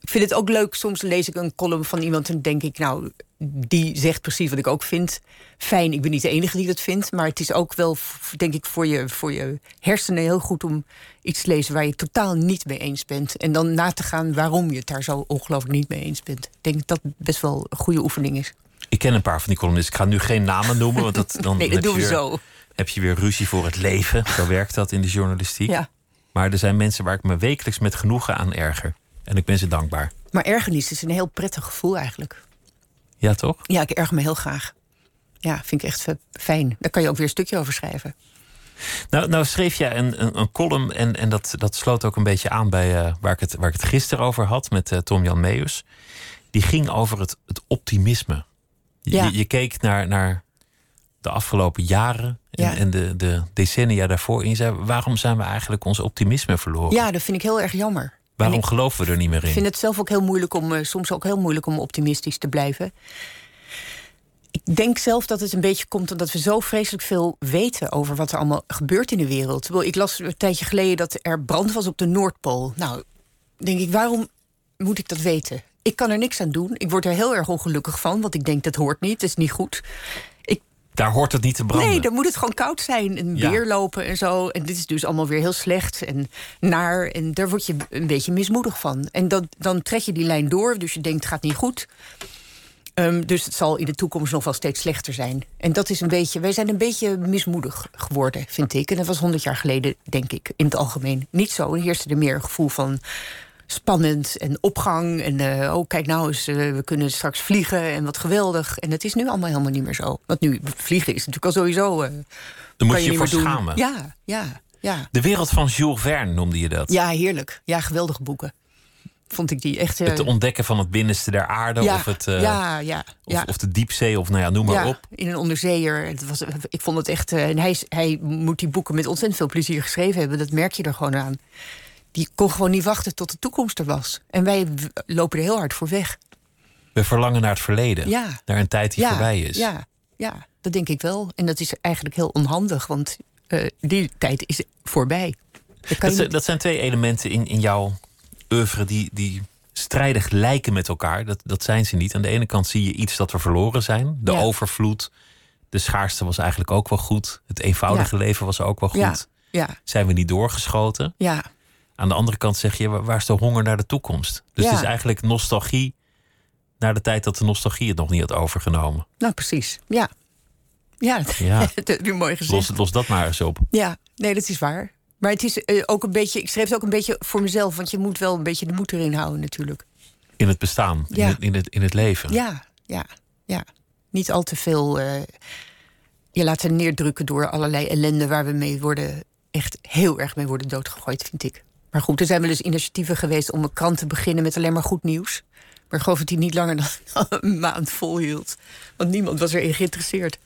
vind het ook leuk. Soms lees ik een column van iemand en denk ik, nou, die zegt precies wat ik ook vind. Fijn, ik ben niet de enige die dat vindt. Maar het is ook wel, denk ik, voor je, voor je hersenen heel goed om iets te lezen waar je totaal niet mee eens bent. En dan na te gaan waarom je het daar zo ongelooflijk niet mee eens bent. Ik denk dat dat best wel een goede oefening is. Ik ken een paar van die columnisten. Ik ga nu geen namen noemen, want dat, dan Nee, dat doen we weer, zo. heb je weer ruzie voor het leven. Zo werkt dat in de journalistiek. Ja. Maar er zijn mensen waar ik me wekelijks met genoegen aan erger. En ik ben ze dankbaar. Maar ergernis is een heel prettig gevoel eigenlijk. Ja, toch? Ja, ik erger me heel graag. Ja, vind ik echt fijn. Daar kan je ook weer een stukje over schrijven. Nou, nou schreef jij een, een, een column en, en dat, dat sloot ook een beetje aan bij eh, waar, ik het, waar ik het gisteren over had met eh, Tom-Jan Meus. Die ging over het, het optimisme. Je, Ja. je, je keek naar, naar de afgelopen jaren en, Ja. en de, de decennia daarvoor. Je zei, waarom zijn we eigenlijk ons optimisme verloren? Ja, dat vind ik heel erg jammer. Waarom ik geloven we er niet meer in? Ik vind het zelf ook heel moeilijk om, eh, soms ook heel moeilijk om optimistisch te blijven. Ik denk zelf dat het een beetje komt omdat we zo vreselijk veel weten over wat er allemaal gebeurt in de wereld. Ik las een tijdje geleden dat er brand was op de Noordpool. Nou, denk ik, waarom moet ik dat weten? Ik kan er niks aan doen. Ik word er heel erg ongelukkig van, want ik denk dat hoort niet, dat is niet goed. Daar hoort het niet te branden. Nee, dan moet het gewoon koud zijn en Ja. weer lopen en zo. En dit is dus allemaal weer heel slecht en naar. En daar word je een beetje mismoedig van. En dan, dan trek je die lijn door, dus je denkt het gaat niet goed. Ehm, dus het zal in de toekomst nog wel steeds slechter zijn. En dat is een beetje, wij zijn een beetje mismoedig geworden, vind ik. En dat was honderd jaar geleden, denk ik, in het algemeen niet zo. Er heerste er meer een gevoel van spannend en opgang. En eh, oh, kijk nou eens, eh, we kunnen straks vliegen en wat geweldig. En het is nu allemaal helemaal niet meer zo. Want nu, vliegen is natuurlijk al sowieso... Daar kan moet je je voor schamen. Ja, ja, ja. De wereld van Jules Verne noemde je dat. Ja, heerlijk. Ja, geweldige boeken. Vond ik die echt... Het ontdekken van het binnenste der aarde. ja, Of, het, ja, ja, of, ja. of de diepzee. Of nou ja, noem maar ja, op. in een onderzeeër. Het was, ik vond het echt... en hij, hij moet die boeken met ontzettend veel plezier geschreven hebben. Dat merk je er gewoon aan. Die kon gewoon niet wachten tot de toekomst er was. En wij lopen er heel hard voor weg. We verlangen naar het verleden. Ja. Naar een tijd die ja, voorbij is. Ja, ja, dat denk ik wel. En dat is eigenlijk heel onhandig, want eh, die tijd is voorbij. Dat Dat, zijn, niet- dat zijn twee elementen in, in jouw oeuvre die, die strijdig lijken met elkaar. Dat, dat zijn ze niet. Aan de ene kant zie je iets dat we verloren zijn. De Ja. overvloed. De schaarste was eigenlijk ook wel goed. Het eenvoudige leven was ook wel goed. Ja, Zijn we niet doorgeschoten? ja, Aan de andere kant zeg je, wa- waar is de honger naar de toekomst? Dus Ja. het is eigenlijk nostalgie naar de tijd dat de nostalgie het nog niet had overgenomen. nou precies. Ja, ja, Ja. dat je mooi gezegd. Los, los dat maar eens op. Ja, nee, dat is waar. Maar het is eh, ook een beetje, ik schreef het ook een beetje voor mezelf, want je moet wel een beetje de moed erin houden, natuurlijk. In het bestaan, Ja. in, het, in, het, in het leven. Ja, ja, ja. Niet al te veel eh, je laten neerdrukken door allerlei ellende waar we mee worden, echt heel erg mee worden doodgegooid, vind ik. Maar goed, er zijn wel eens initiatieven geweest om een krant te beginnen met alleen maar goed nieuws. Maar ik geloof dat die niet langer dan een maand volhield. Want niemand was erin geïnteresseerd.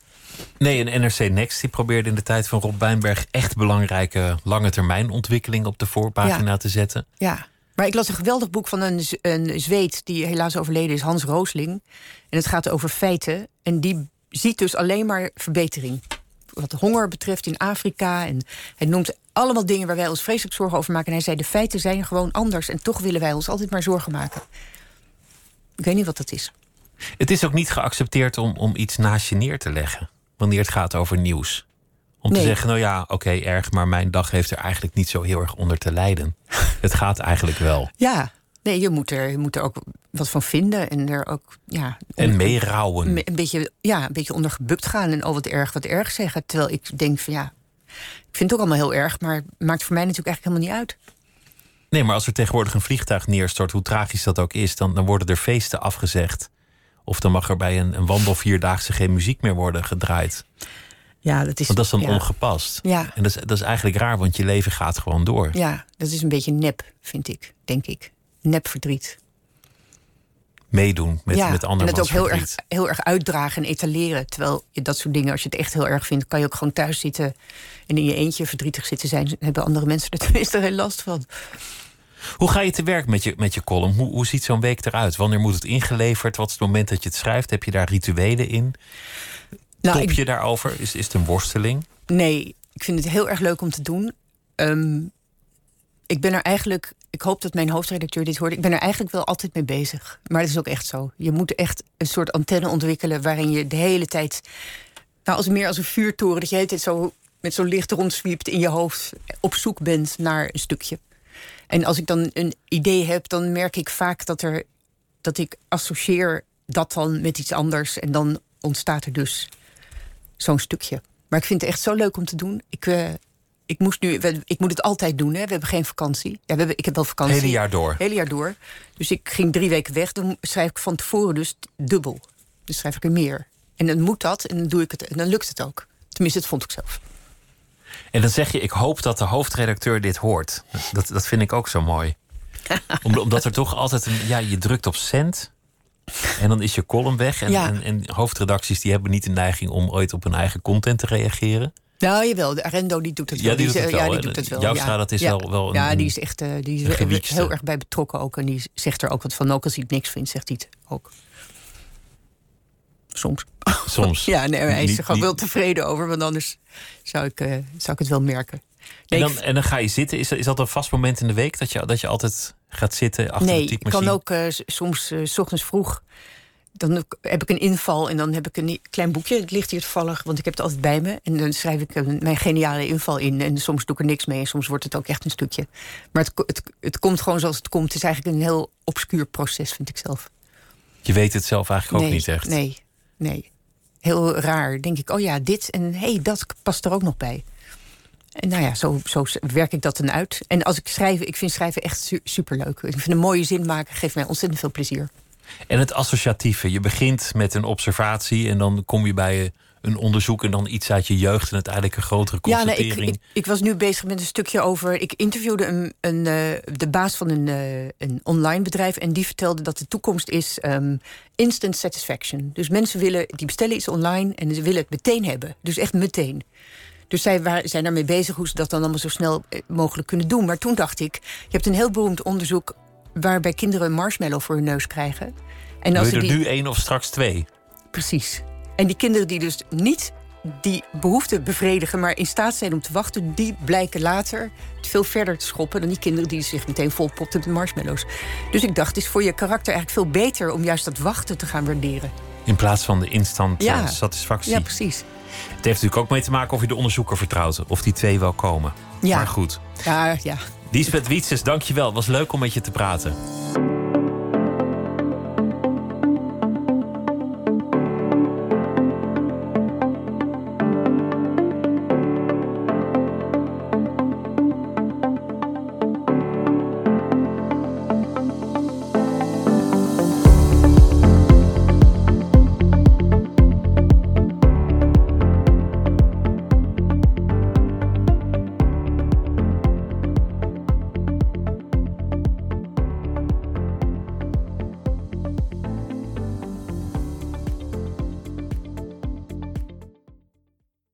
Nee, een NRC Next die probeerde in de tijd van Rob Wijnberg echt belangrijke lange termijn ontwikkeling op de voorpagina Ja. te zetten. Ja, maar ik las een geweldig boek van een, een Zweed die helaas overleden is, Hans Roosling. En het gaat over feiten. En die ziet dus alleen maar verbetering. Wat honger betreft in Afrika. En hij noemt allemaal dingen waar wij ons vreselijk zorgen over maken. En hij zei: de feiten zijn gewoon anders. En toch willen wij ons altijd maar zorgen maken. Ik weet niet wat dat is. Het is ook niet geaccepteerd om, om iets naast je neer te leggen wanneer het gaat over nieuws. Om te zeggen, nou ja, oké, erg, maar mijn dag heeft er eigenlijk niet zo heel erg onder te lijden. het gaat eigenlijk wel. Ja, nee, je moet er, je moet er ook wat van vinden. En er ook, ja. En meerouwen. Me- een beetje, ja, een beetje onder gebukt gaan en al wat erg, wat erg zeggen. Terwijl ik denk van ja, ik vind het ook allemaal heel erg, maar het maakt voor mij natuurlijk eigenlijk helemaal niet uit. Nee, maar als er tegenwoordig een vliegtuig neerstort, hoe tragisch dat ook is, dan, dan worden er feesten afgezegd. Of dan mag er bij een, een wandelvierdaagse geen muziek meer worden gedraaid. Ja, dat is. Want dat is dan ja. ongepast. Ja. En dat is, dat is eigenlijk raar, want je leven gaat gewoon door. Ja, dat is een beetje nep, vind ik, denk ik. Nep verdriet. Meedoen met, ja, met en andermans het ook heel erg, heel erg uitdragen en etaleren. Terwijl je dat soort dingen, als je het echt heel erg vindt, kan je ook gewoon thuis zitten en in je eentje verdrietig zitten zijn. Hebben andere mensen er tenminste geen last van. Hoe ga je te werk met je, met je column? Hoe, hoe ziet zo'n week eruit? Wanneer moet het ingeleverd? Wat is het moment dat je het schrijft? Heb je daar rituelen in? Nou, Top ik- je daarover? Is, is het een worsteling? Nee, ik vind het heel erg leuk om te doen. Ehm, ik ben er eigenlijk, ik hoop dat mijn hoofdredacteur dit hoort. Ik ben er eigenlijk wel altijd mee bezig. Maar het is ook echt zo. Je moet echt een soort antenne ontwikkelen waarin je de hele tijd, nou als meer als een vuurtoren, dat je de hele tijd zo met zo'n licht rondzwiept in je hoofd, op zoek bent naar een stukje. En als ik dan een idee heb, dan merk ik vaak dat er dat ik associeer dat dan met iets anders en dan ontstaat er dus zo'n stukje. Maar ik vind het echt zo leuk om te doen. Ik, eh, ik, moest nu, ik moet het altijd doen. Hè. We hebben geen vakantie. Ja, we hebben, ik heb wel vakantie. Hele jaar door. Hele jaar door. Dus ik ging drie weken weg. Dan schrijf ik van tevoren dus dubbel. Dus schrijf ik er meer. En dan moet dat en dan doe ik het. En dan lukt het ook. Tenminste, dat vond ik zelf. En dan zeg je, ik hoop dat de hoofdredacteur dit hoort. Dat, dat vind ik ook zo mooi. Om- omdat er toch altijd een... Ja, je drukt op cent. En dan is je column weg. En, Ja. en, en hoofdredacties die hebben niet de neiging om ooit op hun eigen content te reageren. Nou, jawel, Arendo die doet het Ja, wel. die doet het wel, Ja, die doet het wel. Joustra, ja. dat is ja. wel- wel een- Ja, die is echt eh, die is er heel erg bij betrokken ook. En die zegt er ook wat van. Ook als hij niks vindt, zegt hij het ook. Soms. Soms. Ja, nee, hij is Niet- er gewoon niet- wel tevreden over. Want anders zou ik, eh, zou ik het wel merken. En dan, ik- en dan ga je zitten. Is, dat- is dat een vast moment in de week dat je, dat je altijd gaat zitten achter nee de ik typemachine? kan ook eh, soms eh, s ochtends vroeg. Dan heb ik een inval en dan heb ik een klein boekje. Het ligt hier toevallig, want ik heb het altijd bij me. En dan schrijf ik een- mijn geniale inval in. En soms doe ik er niks mee en soms wordt het ook echt een stukje. Maar het, het, het komt gewoon zoals het komt. Het is eigenlijk een heel obscuur proces, vind ik zelf. Je weet het zelf eigenlijk ook nee, niet echt. Nee, nee. Heel raar. Denk ik, oh ja, dit en hey, dat past er ook nog bij. En nou ja, zo, zo werk ik dat dan uit. En als ik schrijf, ik vind schrijven echt su superleuk. Ik vind een mooie zin maken, geeft mij ontzettend veel plezier. En het associatieve. Je begint met een observatie en dan kom je bij een onderzoek en dan iets uit je jeugd en uiteindelijk een grotere Ja, nee, constatering. ik, ik, ik was nu bezig met een stukje over. Ik interviewde een, een, eh, de baas van een, eh, een online bedrijf. En die vertelde dat de toekomst is ehm, instant satisfaction. Dus mensen willen, die bestellen iets online en ze willen het meteen hebben. Dus echt meteen. Dus zij waren, zijn daarmee bezig hoe ze dat dan allemaal zo snel eh, mogelijk kunnen doen. Maar toen dacht ik, je hebt een heel beroemd onderzoek waarbij kinderen een marshmallow voor hun neus krijgen. En Wil als je ze er die, nu één of straks twee? Precies. En die kinderen die dus niet die behoefte bevredigen, maar in staat zijn om te wachten, die blijken later veel verder te schoppen dan die kinderen die zich meteen volpopten met marshmallows. Dus ik dacht, het is voor je karakter eigenlijk veel beter om juist dat wachten te gaan waarderen. In plaats van de instant Ja. eh, satisfactie. Ja, precies. Het heeft natuurlijk ook mee te maken of je de onderzoeker vertrouwt. Of die twee wel komen. Ja. Maar goed. Ja, ja. Lisbeth Wietses, dankjewel. Het was leuk om met je te praten.